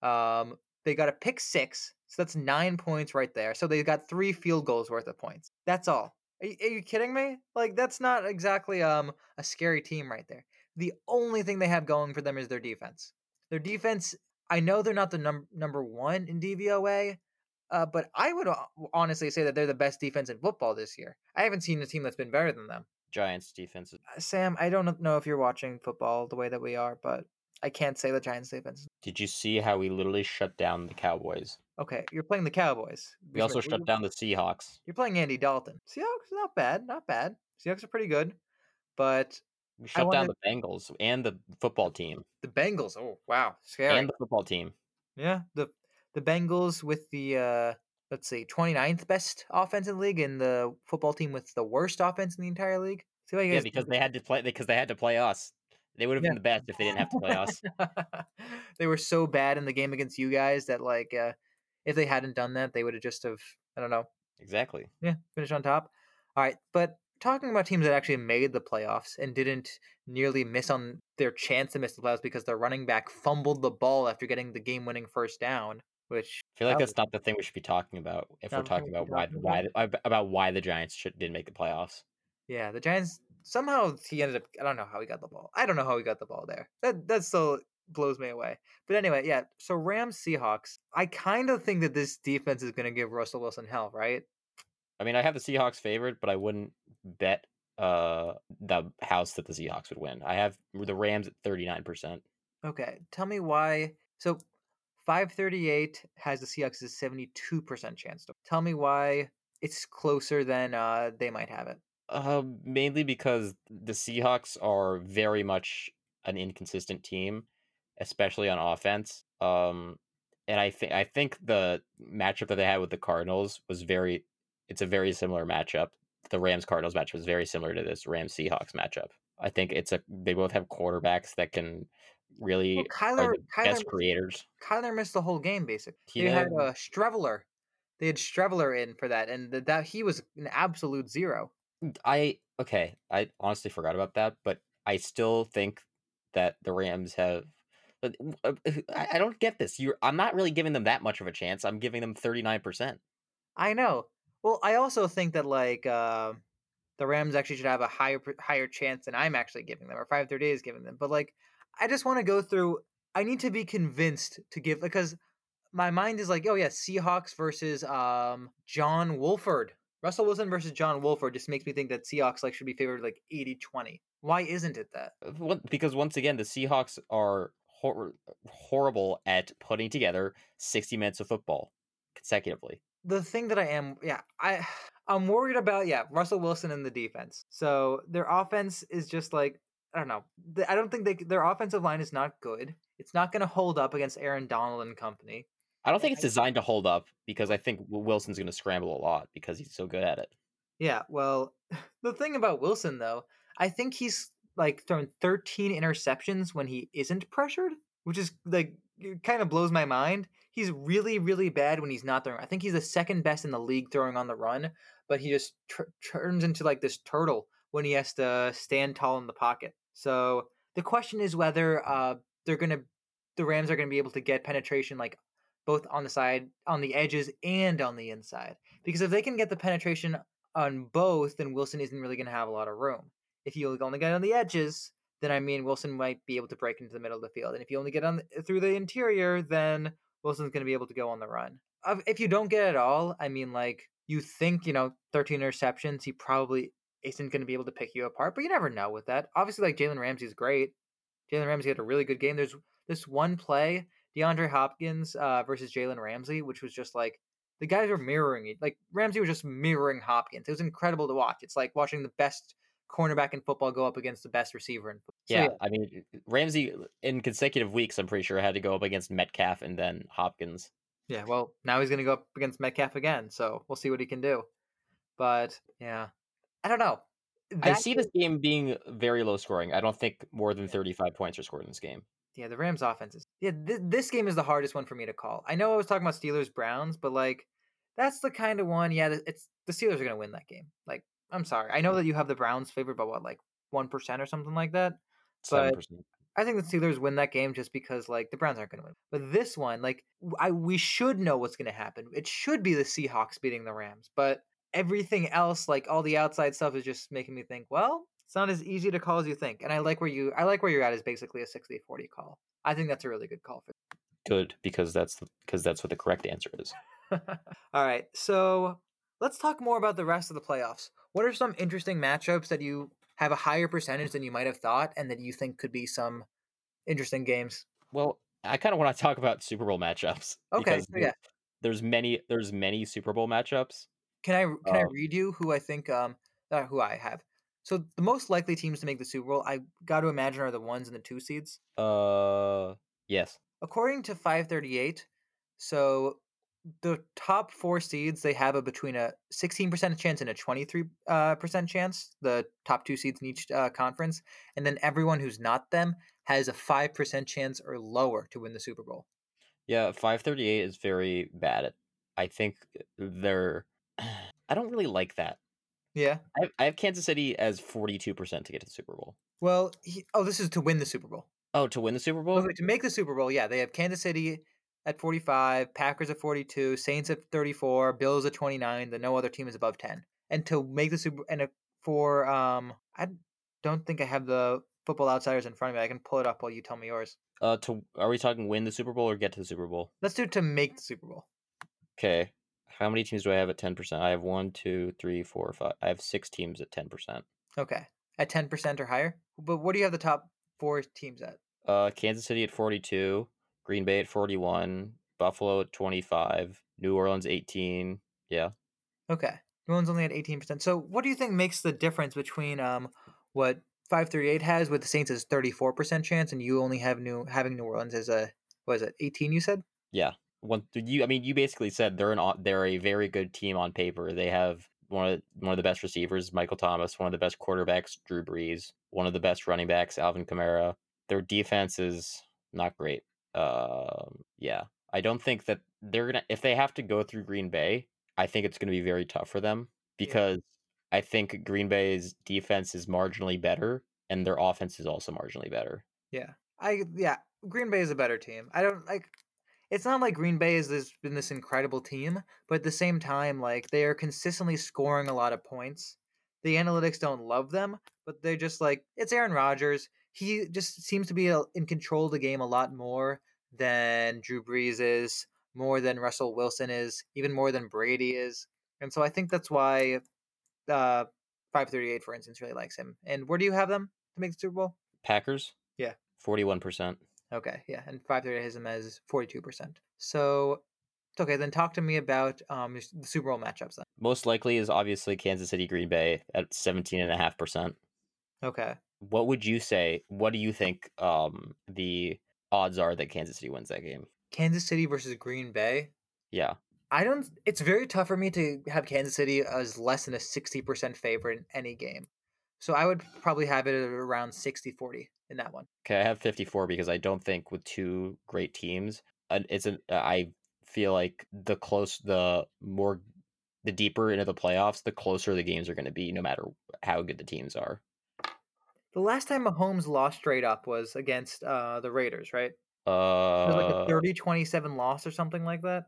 Um they got a pick six, so that's nine points right there. So they got three field goals worth of points. That's all. Are you, are you kidding me? Like that's not exactly um a scary team right there. The only thing they have going for them is their defense. Their defense I know they're not the num- number one in DVOA, uh, but I would honestly say that they're the best defense in football this year. I haven't seen a team that's been better than them. Giants defense. Uh, Sam, I don't know if you're watching football the way that we are, but I can't say the Giants defense. Did you see how we literally shut down the Cowboys? Okay, you're playing the Cowboys. We also Wait, shut down the Seahawks. You're playing Andy Dalton. Seahawks, not bad, not bad. Seahawks are pretty good, but We shut wanted- down the Bengals and the football team the Bengals. Oh wow, scary. and the football team. Yeah, the the Bengals with the uh let's see, 29th best offense in the league and the football team with the worst offense in the entire league. See what you Yeah, guys because they had to play because they had to play us. They would have Yeah. been the best if they didn't have to play us. they were so bad in the game against you guys that like uh if they hadn't done that, they would have just have I don't know, Exactly. yeah, finished on top. All right, but talking about teams that actually made the playoffs and didn't nearly miss on their chance to miss the playoffs because their running back fumbled the ball after getting the game-winning first down, which I feel like that's not the thing we should be talking about if we're talking about why why the- about why the Giants should didn't make the playoffs. Yeah, the Giants somehow he ended up. I don't know how he got the ball. I don't know how he got the ball there. That that still blows me away. But anyway, yeah. So Rams Seahawks. I kind of think that this defense is going to give Russell Wilson hell, right? I mean, I have the Seahawks favored, but I wouldn't bet uh the house that the Seahawks would win. I have the Rams at thirty nine percent. Okay, tell me why. So, five thirty eight has the Seahawks a seventy two percent chance. To, tell me why it's closer than uh they might have it. Uh, mainly because the Seahawks are very much an inconsistent team, especially on offense. Um, and I think I think the matchup that they had with the Cardinals was very. It's a very similar matchup. The Rams Cardinals matchup is very similar to this Rams Seahawks matchup. I think it's a. They both have quarterbacks that can really Well, Kyler, Kyler, best creators. Kyler missed the whole game basically. He they had had- uh, Streveler. They had Streveler in for that, and th- that he was an absolute zero. I okay. I honestly forgot about that, but I still think that the Rams have. but, uh, I I don't get this. You, I'm not really giving them that much of a chance. I'm giving them 39. percent I know. Well, I also think that like uh, the Rams actually should have a higher higher chance than I'm actually giving them, or 538 is giving them. But like, I just want to go through. I need to be convinced to give because my mind is like, oh yeah, Seahawks versus um John Wolford. Russell Wilson versus John Wolford just makes me think that Seahawks like should be favored like 80-20. Why isn't it that? Because once again, the Seahawks are hor- horrible at putting together 60 minutes of football consecutively. the thing that I am, yeah, I I'm worried about, yeah, Russell Wilson and the defense. So their offense is just like I don't know. I don't think they their offensive line is not good. It's not going to hold up against Aaron Donald and company. I don't think it's designed to hold up because I think Wilson's going to scramble a lot because he's so good at it. Yeah, well, the thing about Wilson though, I think he's like thrown 13 interceptions when he isn't pressured, which is like kind of blows my mind. He's really really bad when he's not throwing. I think he's the second best in the league throwing on the run, but he just tr- turns into like this turtle when he has to stand tall in the pocket. So the question is whether uh they're gonna the Rams are gonna be able to get penetration like both on the side, on the edges, and on the inside. Because if they can get the penetration on both, then Wilson isn't really going to have a lot of room. If you only get on the edges, then I mean Wilson might be able to break into the middle of the field, and if you only get on the, through the interior, then Wilson's going to be able to go on the run. If you don't get it all, I mean, like you think you know, 13 interceptions, he probably isn't going to be able to pick you apart, but you never know with that. Obviously, like Jalen Ramsey's great. Jalen Ramsey had a really good game. There's this one play, DeAndre Hopkins uh, versus Jalen Ramsey, which was just like the guys were mirroring it. Like Ramsey was just mirroring Hopkins. It was incredible to watch. It's like watching the best cornerback in football go up against the best receiver in football. So, yeah, I mean Ramsey in consecutive weeks, I'm pretty sure had to go up against Metcalf and then Hopkins. Yeah, well, now he's going to go up against Metcalf again, so we'll see what he can do. But yeah, I don't know. I That see this game being very low scoring. I don't think more than 35 points are scored in this game. Yeah, the Rams' offense is. Yeah, th- this game is the hardest one for me to call. I know I was talking about Steelers Browns, but like, that's the kind of one. Yeah, it's the Steelers are gonna win that game. Like, I'm sorry, I know that you have the Browns favored by what, like one percent or something like that. 7%. I think the Steelers win that game just because like the Browns aren't gonna win. But this one, like, I we should know what's gonna happen. It should be the Seahawks beating the Rams, but everything else, like all the outside stuff, is just making me think. Well, it's not as easy to call as you think. And I like where you, I like where you're at. Is basically a 60-40 call. I think that's a really good call for. Good because that's because that's what the correct answer is. All right, so let's talk more about the rest of the playoffs. What are some interesting matchups that you have a higher percentage than you might have thought, and that you think could be some interesting games? Well, I kind of want to talk about Super Bowl matchups Okay, because yeah. there's many there's many Super Bowl matchups. Can I can I Um, read you who I think um uh, who I have? So the most likely teams to make the Super Bowl, I got to imagine, are the ones in the two seeds. Uh, yes. According to 538, so the top four seeds they have a between a 16% chance and a 23 uh, percent chance. The top two seeds in each uh, conference, and then everyone who's not them has a five percent chance or lower to win the Super Bowl. Yeah, 538 is very bad I think they're I don't really like that. Yeah. I have, I have Kansas City as 42% to get to the Super Bowl. Well, he, oh, this is to win the Super Bowl. Oh, to win the Super Bowl? Well, to make the Super Bowl, yeah, they have Kansas City at 45, Packers at 42, Saints at 34, Bills at 29. The no other team is above 10. And to make the Super and a, for um, I don't think I have the Football Outsiders in front of me. I can pull it up while you tell me yours. Uh to are we talking win the Super Bowl or get to the Super Bowl? Let's do to make the Super Bowl. Okay. How many teams do I have at 10%? I have one, two, three, four, five. I have six teams at 10%. Okay, at 10% or higher. But what do you have the top four teams at? Uh, Kansas City at 42, Green Bay at 41, Buffalo at 25, New Orleans 18. Yeah. Okay, New Orleans only at 18%. So what do you think makes the difference between um what 538 has with the Saints as 34% chance and you only have new having New Orleans as a what is it 18 you said? Yeah. One you I mean you basically said they're an they're a very good team on paper. They have one of one of the best receivers, Michael Thomas, one of the best quarterbacks, Drew Brees, one of the best running backs, Alvin Kamara. Their defense is not great. Um yeah. I don't think that they're going to if they have to go through Green Bay, I think it's going to be very tough for them Yeah. because I think Green Bay's defense is marginally better and their offense is also marginally better. Yeah. I yeah, Green Bay is a better team. I don't like it's not like Green Bay has this been this incredible team, but at the same time, like they are consistently scoring a lot of points. The analytics don't love them, but they're just like it's Aaron Rodgers. He just seems to be in control of the game a lot more than Drew Brees is, more than Russell Wilson is, even more than Brady is. And so I think that's why uh 538 for instance really likes him. And where do you have them to make the Super Bowl? Packers? Yeah. 41%. Okay, yeah, and five thirty has him as forty two percent. So, okay, then talk to me about um the Super Bowl matchups then. Most likely is obviously Kansas City Green Bay at 17.5%. Okay, What would you say? What do you think um the odds are that Kansas City wins that game? Kansas City versus Green Bay. Yeah. I don't. It's very tough for me to have Kansas City as less than a sixty percent favorite in any game. So I would probably have it at around 60-40 in that one. Okay, I have 54 because I don't think with two great teams, and it's an I feel like the close the more the deeper into the playoffs, the closer the games are going to be no matter how good the teams are. The last time Mahomes lost straight up was against uh the Raiders, right? It Uh was like a 30-27 loss or something like that.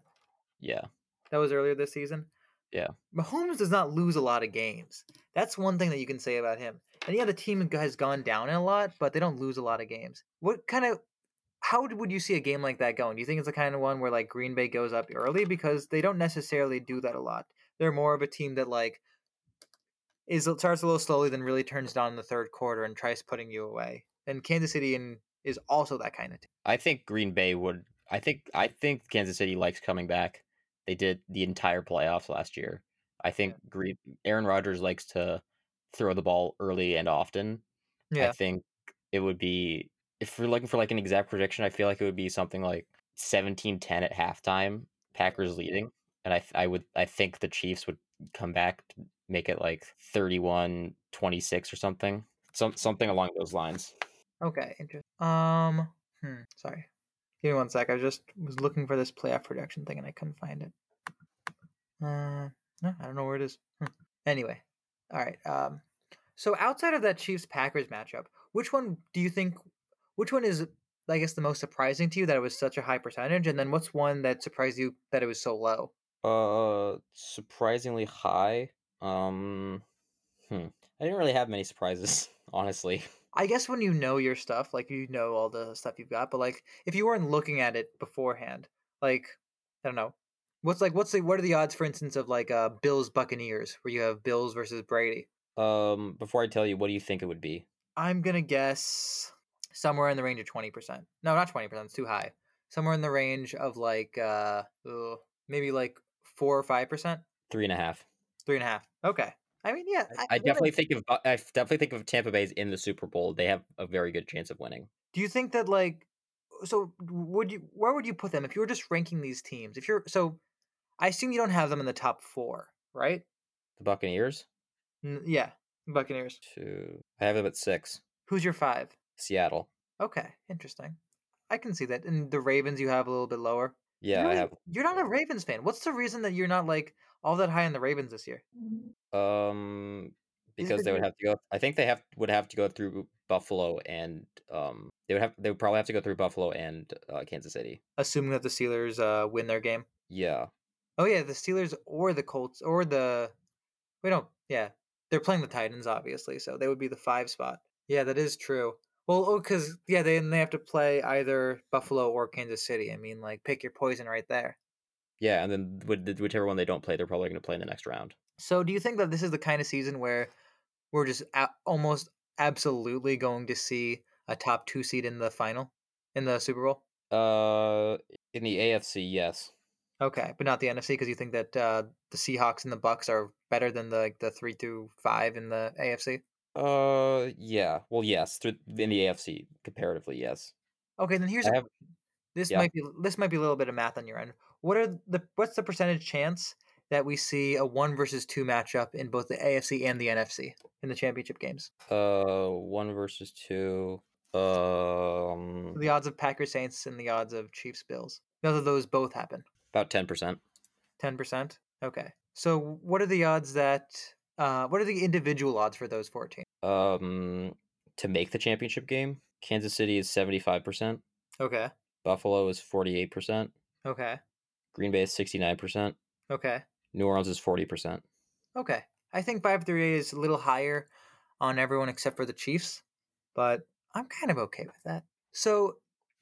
yeah. That was earlier this season. Yeah. Mahomes does not lose a lot of games. That's one thing that you can say about him. And yeah, the team has gone down a lot, but they don't lose a lot of games. What kind of how would you see a game like that going? Do you think it's the kind of one where like Green Bay goes up early because they don't necessarily do that a lot. They're more of a team that like is starts a little slowly, then really turns down in the third quarter and tries putting you away. And Kansas City and is also that kind of team. I think Green Bay would. I think I think Kansas City likes coming back. they did the entire playoffs last year. I think Green Aaron Rodgers likes to throw the ball early and often. Yeah. I think it would be if we're looking for like an exact prediction, I feel like it would be something like 17-10 at halftime, Packers leading. And I I would I think the Chiefs would come back to make it like 31-26 or something. Some something along those lines. Okay, interesting. Um, hmm, sorry. Give me one sec. I just was looking for this playoff projection thing and I couldn't find it. Uh, no, I don't know where it is. Hmm. Anyway, all right. Um, so outside of that Chiefs Packers matchup, which one do you think? Which one is, I guess, the most surprising to you that it was such a high percentage? And then what's one that surprised you that it was so low? Uh surprisingly high. Um hmm. I didn't really have many surprises, honestly. I guess when you know your stuff, like you know all the stuff you've got, but like if you weren't looking at it beforehand, like I don't know, what's like what's the what are the odds, for instance, of like uh Bills Buccaneers, where you have Bills versus Brady? Um before I tell you, what do you think it would be? I'm gonna guess somewhere in the range of twenty percent. No, not twenty percent. It's too high. Somewhere in the range of like uh ugh, maybe like four or five percent, Three and a half. three and a half. Okay. I mean, yeah. I what definitely think of I definitely think of Tampa Bay's in the Super Bowl, they have a very good chance of winning. Do you think that like so would you where would you put them if you were just ranking these teams? If you're so I assume you don't have them in the top 4, right? The Buccaneers, N- yeah, Buccaneers. two. I have them at six. Who's your 5? Seattle. Okay, interesting. I can see that. And the Ravens you have a little bit lower. Yeah, you're, I have. You're not a Ravens fan. What's the reason that you're not like all that high on the Ravens this year? Um, because they would have to go. I think they have would have to go through Buffalo and um they would have they would probably have to go through Buffalo and uh, Kansas City. Assuming that the Steelers uh, win their game. Yeah. Oh yeah, the Steelers or the Colts or the we don't yeah. They're playing the Titans obviously, so they would be the 5 spot. Yeah, that is true. Well, oh, cuz yeah, they they have to play either Buffalo or Kansas City. I mean, like pick your poison right there. Yeah, and then with whichever one they don't play, they're probably going to play in the next round. So, do you think that this is the kind of season where we're just a- almost absolutely going to see a top 2 seed in the final in the Super Bowl? Uh, in the AFC, yes. Okay, but not the NFC because you think that uh, the Seahawks and the Bucks are better than the like the 3 through 5 in the AFC? Uh, yeah. Well, yes. Through in the AFC, comparatively, yes. Okay, then here's have- this yeah. might be this might be a little bit of math on your end. What are the what's the percentage chance that we see a one versus two matchup in both the AFC and the NFC in the championship games? Uh, one versus two. Um, The odds of Packers Saints and the odds of Chiefs Bills. None of those both happen. About ten percent. Ten percent. Okay. So what are the odds that uh what are the individual odds for those four teams? Um, to make the championship game, Kansas City is seventy-five percent. Okay. Buffalo is forty-eight percent. Okay. Green Bay is sixty-nine percent. Okay. New Orleans is forty percent. Okay. I think five three is a little higher on everyone except for the Chiefs, but I'm kind of okay with that. So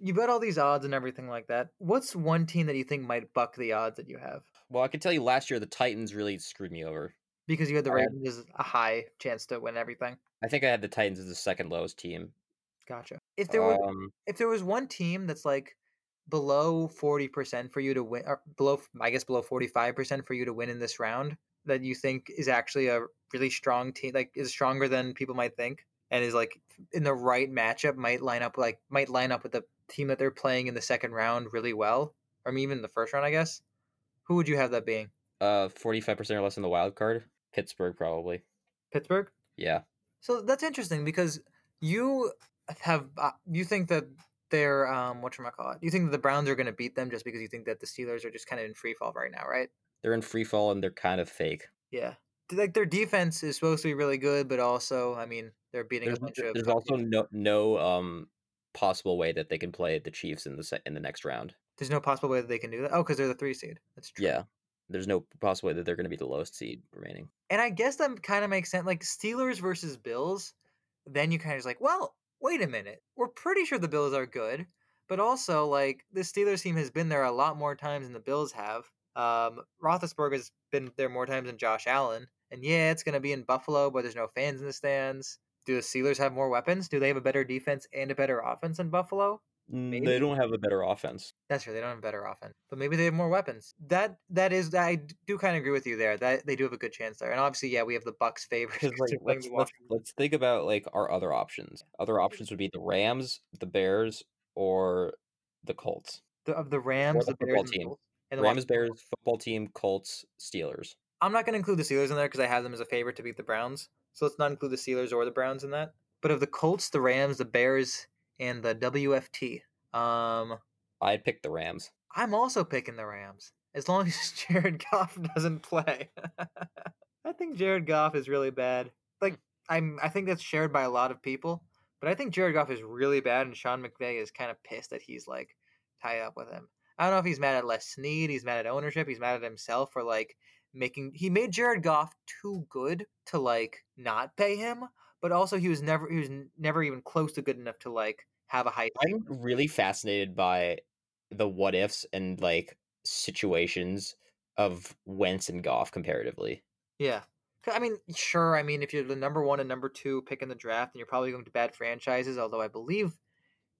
you've got all these odds and everything like that. What's one team that you think might buck the odds that you have? Well, I can tell you, last year the Titans really screwed me over. Because you had the I Ravens as a high chance to win everything. I think I had the Titans as the second lowest team. Gotcha. If there were Um, if there was one team that's like below 40% for you to win or below I guess below 45% for you to win in this round that you think is actually a really strong team like is stronger than people might think and is like in the right matchup might line up like might line up with the team that they're playing in the second round really well or I mean, even the first round I guess who would you have that being uh, forty-five percent or less in the wild card. Pittsburgh, probably. Pittsburgh Yeah. So that's interesting because you have uh, you think that they're um what call it? You think that the Browns are going to beat them just because you think that the Steelers are just kind of in free fall right now, right? They're in free fall and they're kind of fake. Yeah. Like their defense is supposed to be really good, but also, I mean, they're beating There's, a bunch there- of. there's also no no um possible way that they can play the Chiefs in the se- in the next round. There's no possible way that they can do that. Oh, because they're the three seed. That's true. Yeah. There's no possible way that they're going to be the lowest seed remaining. And I guess that kind of makes sense. Like Steelers versus Bills, then you kind of just like, well, wait a minute. We're pretty sure the Bills are good, but also like the Steelers team has been there a lot more times than the Bills have. Um, Roethlisberger has been there more times than Josh Allen, and yeah, it's gonna be in Buffalo, but there's no fans in the stands. Do the Steelers have more weapons? Do they have a better defense and a better offense than Buffalo? Mm, Maybe. They don't have a better offense. That's true. They don't have a better offense, but maybe they have more weapons. That that is I do kind of agree with you there. That they do have a good chance there, and obviously, yeah, we have the Bucks favorites. Like let's, let's let's think about like our other options. Other options would be the Rams, the Bears, or the Colts. the, of the Rams, the the Bears, football and the team. And the Rams, Washington Bears, football team, Colts, Steelers. I'm not going to include the Steelers in there because I have them as a favorite to beat the Browns. So let's not include the Steelers or the Browns in that. But of the Colts, the Rams, the Bears, and the WFT, um, I'd pick the Rams. I'm also picking the Rams as long as Jared Goff doesn't play. I think Jared Goff is really bad. Like I'm, I think that's shared by a lot of people. But I think Jared Goff is really bad, and Sean McVay is kind of pissed that he's like tied up with him. I don't know if he's mad at Les Snead, he's mad at ownership, he's mad at himself for like making he made Jared Goff too good to like not pay him, but also he was never he was never even close to good enough to like have a high I'm really fascinated by the what ifs and like situations of Wentz and Goff comparatively. Yeah. I mean, sure. I mean, if you're the number one and number two pick in the draft, then you're probably going to bad franchises. Although I believe,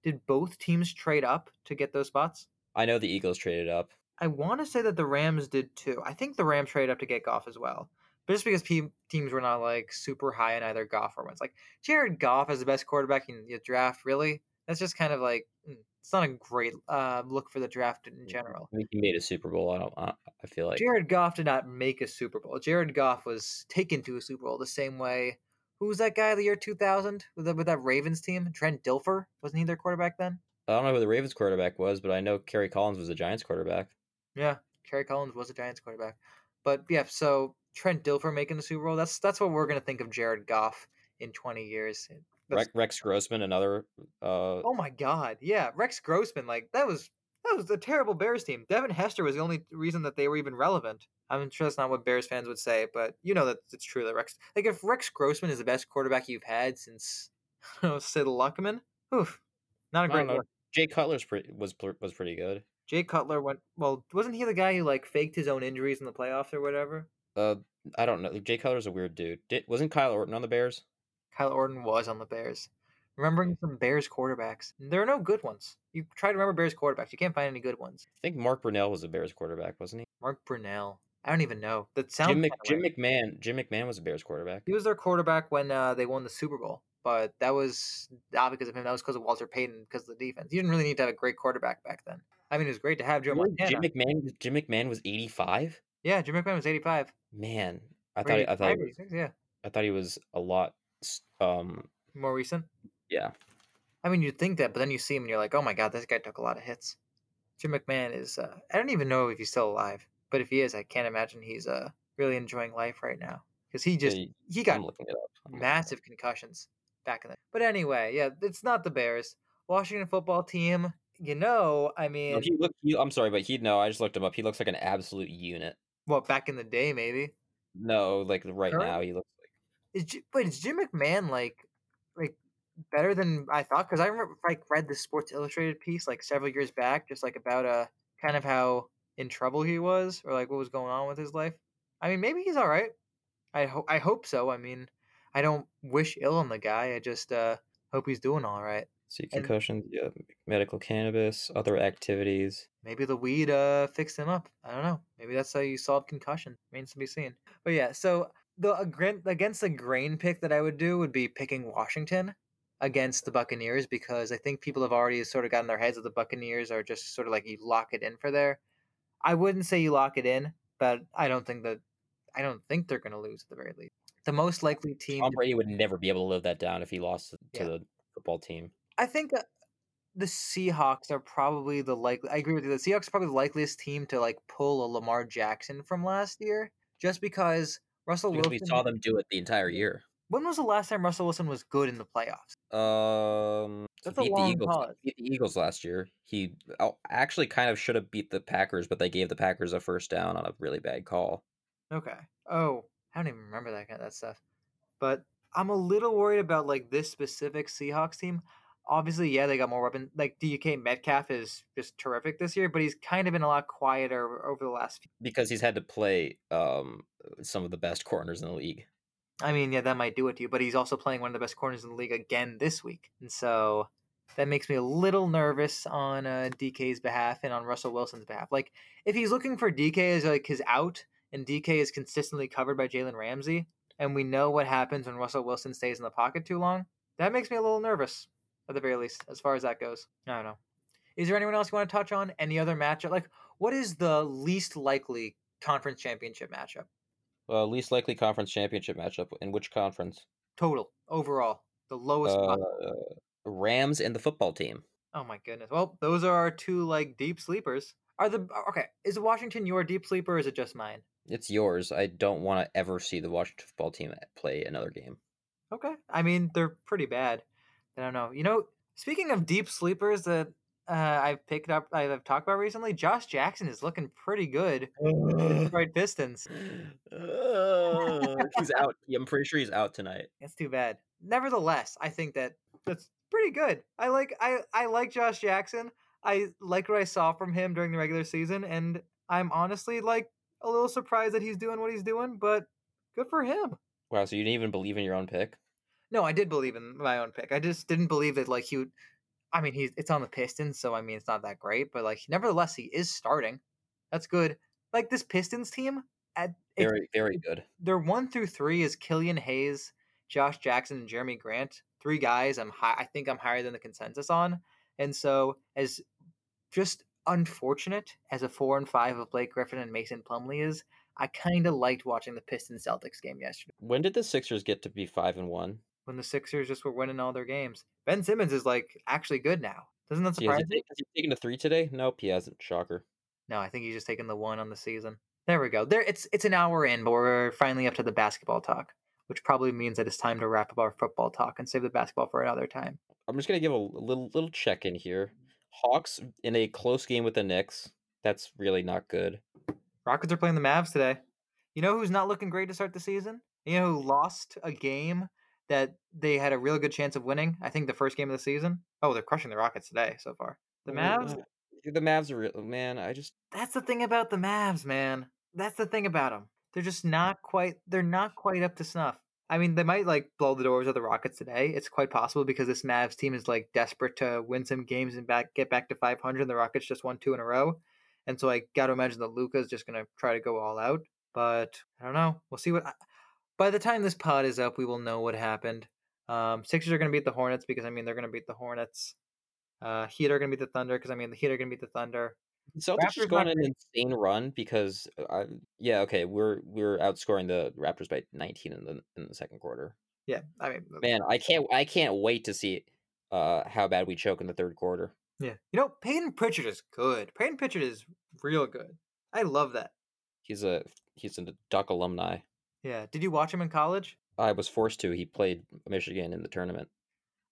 did both teams trade up to get those spots? I know the Eagles traded up. I want to say that the Rams did too. I think the Rams traded up to get Goff as well. But just because pe- teams were not like super high on either Goff or Wentz, like Jared Goff as the best quarterback in the draft, really? That's just kind of like mm, it's not a great uh, look for the draft in general. I think he made a Super Bowl. I don't. I, I feel like Jared Goff did not make a Super Bowl. Jared Goff was taken to a Super Bowl the same way. Who was that guy of the year 2000 with, the, with that Ravens team? Trent Dilfer? Wasn't he their quarterback then? I don't know who the Ravens quarterback was, but I know Kerry Collins was the Giants quarterback. Yeah, Kerry Collins was a Giants quarterback. But yeah, so Trent Dilfer making the Super Bowl, that's that's what we're going to think of Jared Goff in 20 years. Rex, Rex Grossman, another. Uh, oh my God. Yeah, Rex Grossman, like, that was. That was a terrible Bears team. Devin Hester was the only reason that they were even relevant. I'm sure that's not what Bears fans would say, but you know that it's true that Rex. Like if Rex Grossman is the best quarterback you've had since, I don't know, Sid Luckman, oof, not a great know. Jay Cutler's pretty, was was pretty good. Jay Cutler went. Well, wasn't he the guy who like faked his own injuries in the playoffs or whatever? Uh, I don't know. Jay Cutler's a weird dude. Did, wasn't Kyle Orton on the Bears? Kyle Orton was on the Bears. Remembering some Bears quarterbacks, there are no good ones. You try to remember Bears quarterbacks, you can't find any good ones. I think Mark Brunell was a Bears quarterback, wasn't he? Mark Brunell, I don't even know. That sounds. Jim, Mc, Jim. McMahon. Jim McMahon was a Bears quarterback. He was their quarterback when uh, they won the Super Bowl, but that was not because of him. That was because of Walter Payton, because of the defense. You didn't really need to have a great quarterback back then. I mean, it was great to have Joe Really? Montana. Jim McMahon. Jim McMahon was eighty five. yeah, Jim McMahon was 85. Man, I thought he, I thought he 85, was, 86, yeah, I thought he was a lot. Um, more recent. yeah. I mean, you'd think that, but then you see him and you're like, oh my god, this guy took a lot of hits. Jim McMahon is. Uh, I don't even know if he's still alive, but if he is, I can't imagine he's uh, really enjoying life right now because he just Yeah, he got I'm looking it up. I'm looking massive concussions back in the. But anyway, yeah, it's not the Bears. Washington football team. You know, I mean, No, he looked. He, I'm sorry, but he no. I just looked him up. He looks like an absolute unit. what back in the day, maybe. No, like right Current? now, he looks like. Is J- wait, is Jim McMahon like like better than I thought? Because I remember like read the Sports Illustrated piece like several years back, just like about a kind of how in trouble he was or like what was going on with his life. I mean, maybe he's all right. I hope I hope so. I mean, I don't wish ill on the guy. I just uh hope he's doing all right. See concussions, yeah, medical cannabis, other activities. Maybe the weed uh fixed him up. I don't know. Maybe that's how you solve concussion. Remains to be seen. But yeah, so the agr- against the grain pick that I would do would be picking Washington against the Buccaneers because I think people have already sort of gotten their heads that the Buccaneers are just sort of like you lock it in for there. I wouldn't say you lock it in, but I don't think that I don't think they're going to lose at the very least. The most likely team Tom Brady would never be able to live that down if he lost to Yeah. the football team. I think the Seahawks are probably the likely. I agree with you. The Seahawks are probably the likeliest team to like pull a Lamar Jackson from last year, just because Russell Because Wilson. we saw them do it the entire year. When was the last time Russell Wilson was good in the playoffs? Um, That's a beat the Eagles. pause. Beat the Eagles last year. He oh, actually kind of should have beat the Packers, but they gave the Packers a first down on a really bad call. Okay. Oh, I don't even remember that kind that stuff. But I'm a little worried about like this specific Seahawks team. Obviously, yeah, they got more weapons. Like DK Metcalf is just terrific this year, but he's kind of been a lot quieter over the last few. because he's had to play um some of the best corners in the league. I mean, yeah, that might do it to you, but he's also playing one of the best corners in the league again this week. And so that makes me a little nervous on uh, DK's behalf and on Russell Wilson's behalf. Like if he's looking for DK as like his out, and DK is consistently covered by Jalen Ramsey, and we know what happens when Russell Wilson stays in the pocket too long, that makes me a little nervous at the very least, as far as that goes. I don't know. Is there anyone else you want to touch on? Any other matchup? Like, what is the least likely conference championship matchup? Uh, least likely conference championship matchup in which conference? Total overall, the lowest. Uh, Rams and the football team. Oh my goodness. Well, those are our two like deep sleepers. Are the okay? Is Washington your deep sleeper? or Is it just mine? It's yours. I don't want to ever see the Washington football team play another game. Okay. I mean, they're pretty bad. I don't know. You know, speaking of deep sleepers that uh, I've picked up, I've talked about recently, Josh Jackson is looking pretty good. Detroit Pistons. Uh, he's out. I'm pretty sure he's out tonight. That's too bad. Nevertheless, I think that that's pretty good. I like I I like Josh Jackson. I like what I saw from him during the regular season, and I'm honestly like a little surprised that he's doing what he's doing, but good for him. Wow, so you didn't even believe in your own pick? No, I did believe in my own pick. I just didn't believe that like he would. I mean, he's it's on the Pistons, so I mean it's not that great, but like nevertheless, he is starting. That's good. Like this Pistons team, at very very good. Their one through three is Killian Hayes, Josh Jackson, and Jerami Grant. Three guys. I'm high. I think I'm higher than the consensus on. And so as just unfortunate as a four and five of Blake Griffin and Mason Plumlee is, I kind of liked watching the Pistons Celtics game yesterday. When did the Sixers get to be five and one? When the Sixers just were winning all their games. Ben Simmons is like actually good now. Doesn't that surprise you? Has he taken a three today? Nope, he hasn't. Shocker. No, I think he's just taken the one on the season. There we go. There, it's it's an hour in, but we're finally up to the basketball talk, which probably means that it's time to wrap up our football talk and save the basketball for another time. I'm just gonna give a little little check in here. Hawks in a close game with the Knicks. That's really not good. Rockets are playing the Mavs today. You know who's not looking great to start the season? You know who lost a game that they had a real good chance of winning? I think the first game of the season. Oh, they're crushing the Rockets today so far. The oh, Mavs. The Mavs are real, oh, man. I just. That's the thing about the Mavs, man. That's the thing about them. They're just not quite. They're not quite up to snuff. I mean, they might like blow the doors of the Rockets today. It's quite possible because this Mavs team is like desperate to win some games and back get back to 500. The Rockets just won two in a row, and so I got to imagine that Luka's just gonna try to go all out. But I don't know. We'll see what. By the time this pod is up, we will know what happened. Um, Sixers are gonna beat the Hornets because I mean they're gonna beat the Hornets. Uh, Heat are gonna beat the Thunder because I mean the Heat are gonna beat the Thunder. Celtics just going an insane run because uh, yeah okay we're we're outscoring the Raptors by 19 in the in the second quarter. Yeah, I mean man, I can't I can't wait to see uh how bad we choke in the third quarter. Yeah, you know Payton Pritchard is good. Payton Pritchard is real good. I love that. He's a he's a Duck alumni. Yeah, did you watch him in college? I was forced to. He played Michigan in the tournament.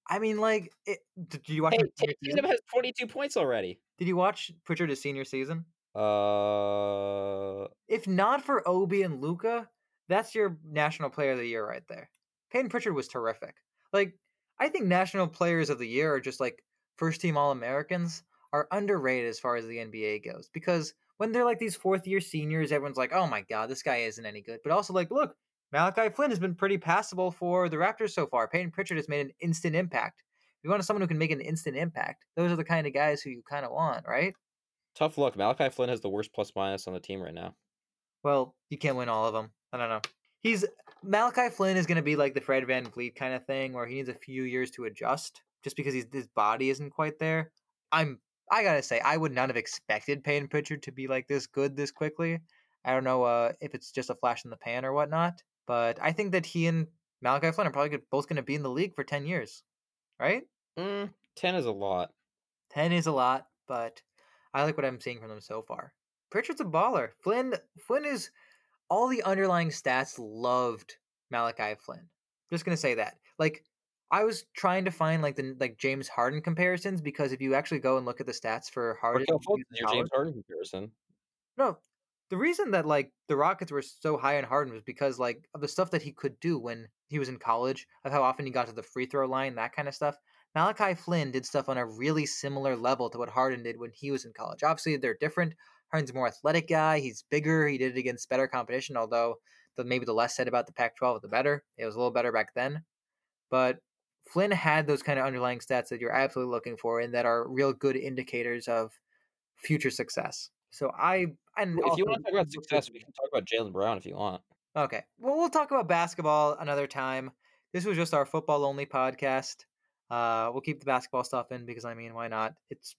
I mean, like, it, did you watch? Hey, Tatum has twenty two points already. Did you watch Pritchard's senior season? Uh, if not for Obi and Luka, that's your national player of the year right there. Payton Pritchard was terrific. Like, I think national players of the year are just like first team All Americans are underrated as far as the NBA goes because when they're like these fourth year seniors, everyone's like, oh my god, this guy isn't any good. But also like, look, Malachi Flynn has been pretty passable for the Raptors so far. Payton Pritchard has made an instant impact. If you want someone who can make an instant impact, those are the kind of guys who you kind of want, right? Tough luck. Malachi Flynn has the worst plus minus on the team right now. Well, you can't win all of them. I don't know. He's Malachi Flynn is going to be like the Fred VanVleet kind of thing where he needs a few years to adjust just because his body isn't quite there. I'm I got to say I would not have expected Payton Pritchard to be like this good this quickly. I don't know uh, if it's just a flash in the pan or whatnot. But I think that he and Malachi Flynn are probably both going to be in the league for 10 years, right? Mm, 10 is a lot. 10 is a lot, but I like what I'm seeing from them so far. Pritchard's a baller. Flynn Flynn is all the underlying stats loved Malachi Flynn. Just gonna say that. Like I was trying to find like the like James Harden comparisons because if you actually go and look at the stats for Harden, your James Harden comparison. No, the reason that like the Rockets were so high on Harden was because like of the stuff that he could do when he was in college, of how often he got to the free throw line, that kind of stuff. Malachi Flynn did stuff on a really similar level to what Harden did when he was in college. Obviously, they're different. Harden's a more athletic guy. He's bigger. He did it against better competition, although the, maybe the less said about the Pac 12, the better. It was a little better back then. But Flynn had those kind of underlying stats that you're absolutely looking for and that are real good indicators of future success. So I and If you want to talk about success, we can talk about Jaylen Brown if you want. Okay. Well, we'll talk about basketball another time. This was just our football only podcast. Uh, we'll keep the basketball stuff in because I mean, why not? It's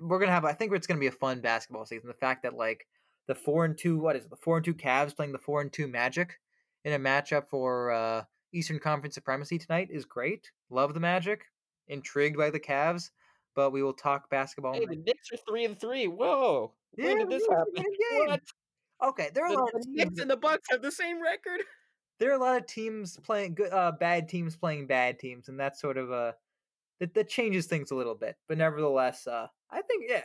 we're gonna have. I think it's gonna be a fun basketball season. The fact that like the four and two, what is it? The four and two Cavs playing the four and two Magic in a matchup for uh, Eastern Conference supremacy tonight is great. Love the Magic. Intrigued by the Cavs, but we will talk basketball. Hey, the Knicks are three and three. Whoa! Yeah, when did this happen? it's a good game. What? Okay, there are a The, lot of teams Knicks and the Bucks have the same record. there are a lot of teams playing good, uh, bad teams playing bad teams, and that's sort of a that, that changes things a little bit. But nevertheless, uh, I think yeah,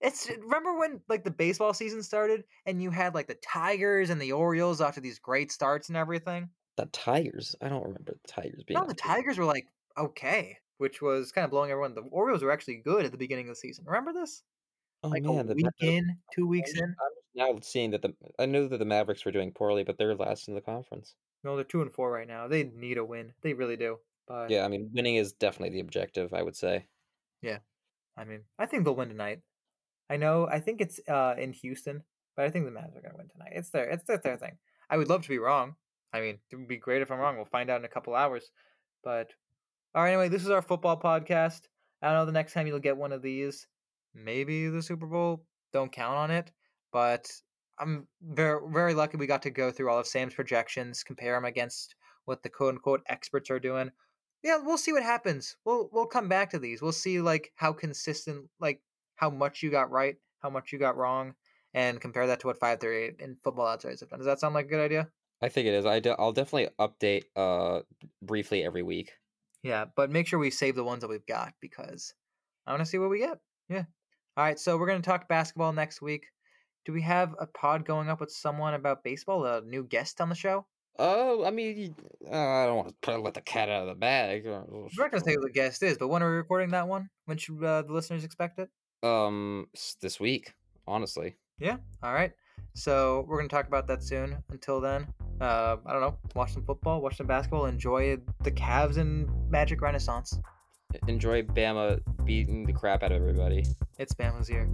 it's remember when like the baseball season started and you had like the Tigers and the Orioles after these great starts and everything. The Tigers. I don't remember the Tigers being. No, the Tigers were like okay, which was kind of blowing everyone. The Orioles were actually good at the beginning of the season. Remember this? Oh Like man, a the week in, two weeks I'm in. I'm now seeing that the I knew that the Mavericks were doing poorly, but they're last in the conference. No, they're two and four right now. They need a win. They really do. But Yeah, I mean, winning is definitely the objective. I would say. Yeah, I mean, I think they'll win tonight. I know. I think it's uh, in Houston, but I think the Mavs are going to win tonight. It's their, it's their, their thing. I would love to be wrong. I mean, it would be great if I'm wrong. We'll find out in a couple hours. But all right, anyway, this is our football podcast. I don't know the next time you'll get one of these. Maybe the Super Bowl. Don't count on it. But I'm very, very lucky we got to go through all of Sam's projections, compare them against what the quote unquote experts are doing yeah, we'll see what happens. We'll we'll come back to these. We'll see like how consistent, like how much you got right, how much you got wrong, and compare that to what five thirty eight and football outsiders have done. Does that sound like a good idea? I think it is. I will definitely update uh briefly every week. Yeah, but make sure we save the ones that we've got because I want to see what we get. Yeah. All right, so we're gonna talk basketball next week. Do we have a pod going up with someone about baseball? A new guest on the show? Oh, I mean, uh, I don't want to let the cat out of the bag. uh, I'm not gonna say who the guest is, but when are we recording that one? When should uh, the listeners expect it? Um, this week, honestly. Yeah. All right. So we're gonna talk about that soon. Until then, uh, I don't know. Watch some football. Watch some basketball. Enjoy the Cavs and Magic Renaissance. Enjoy Bama beating the crap out of everybody. It's Bama's year.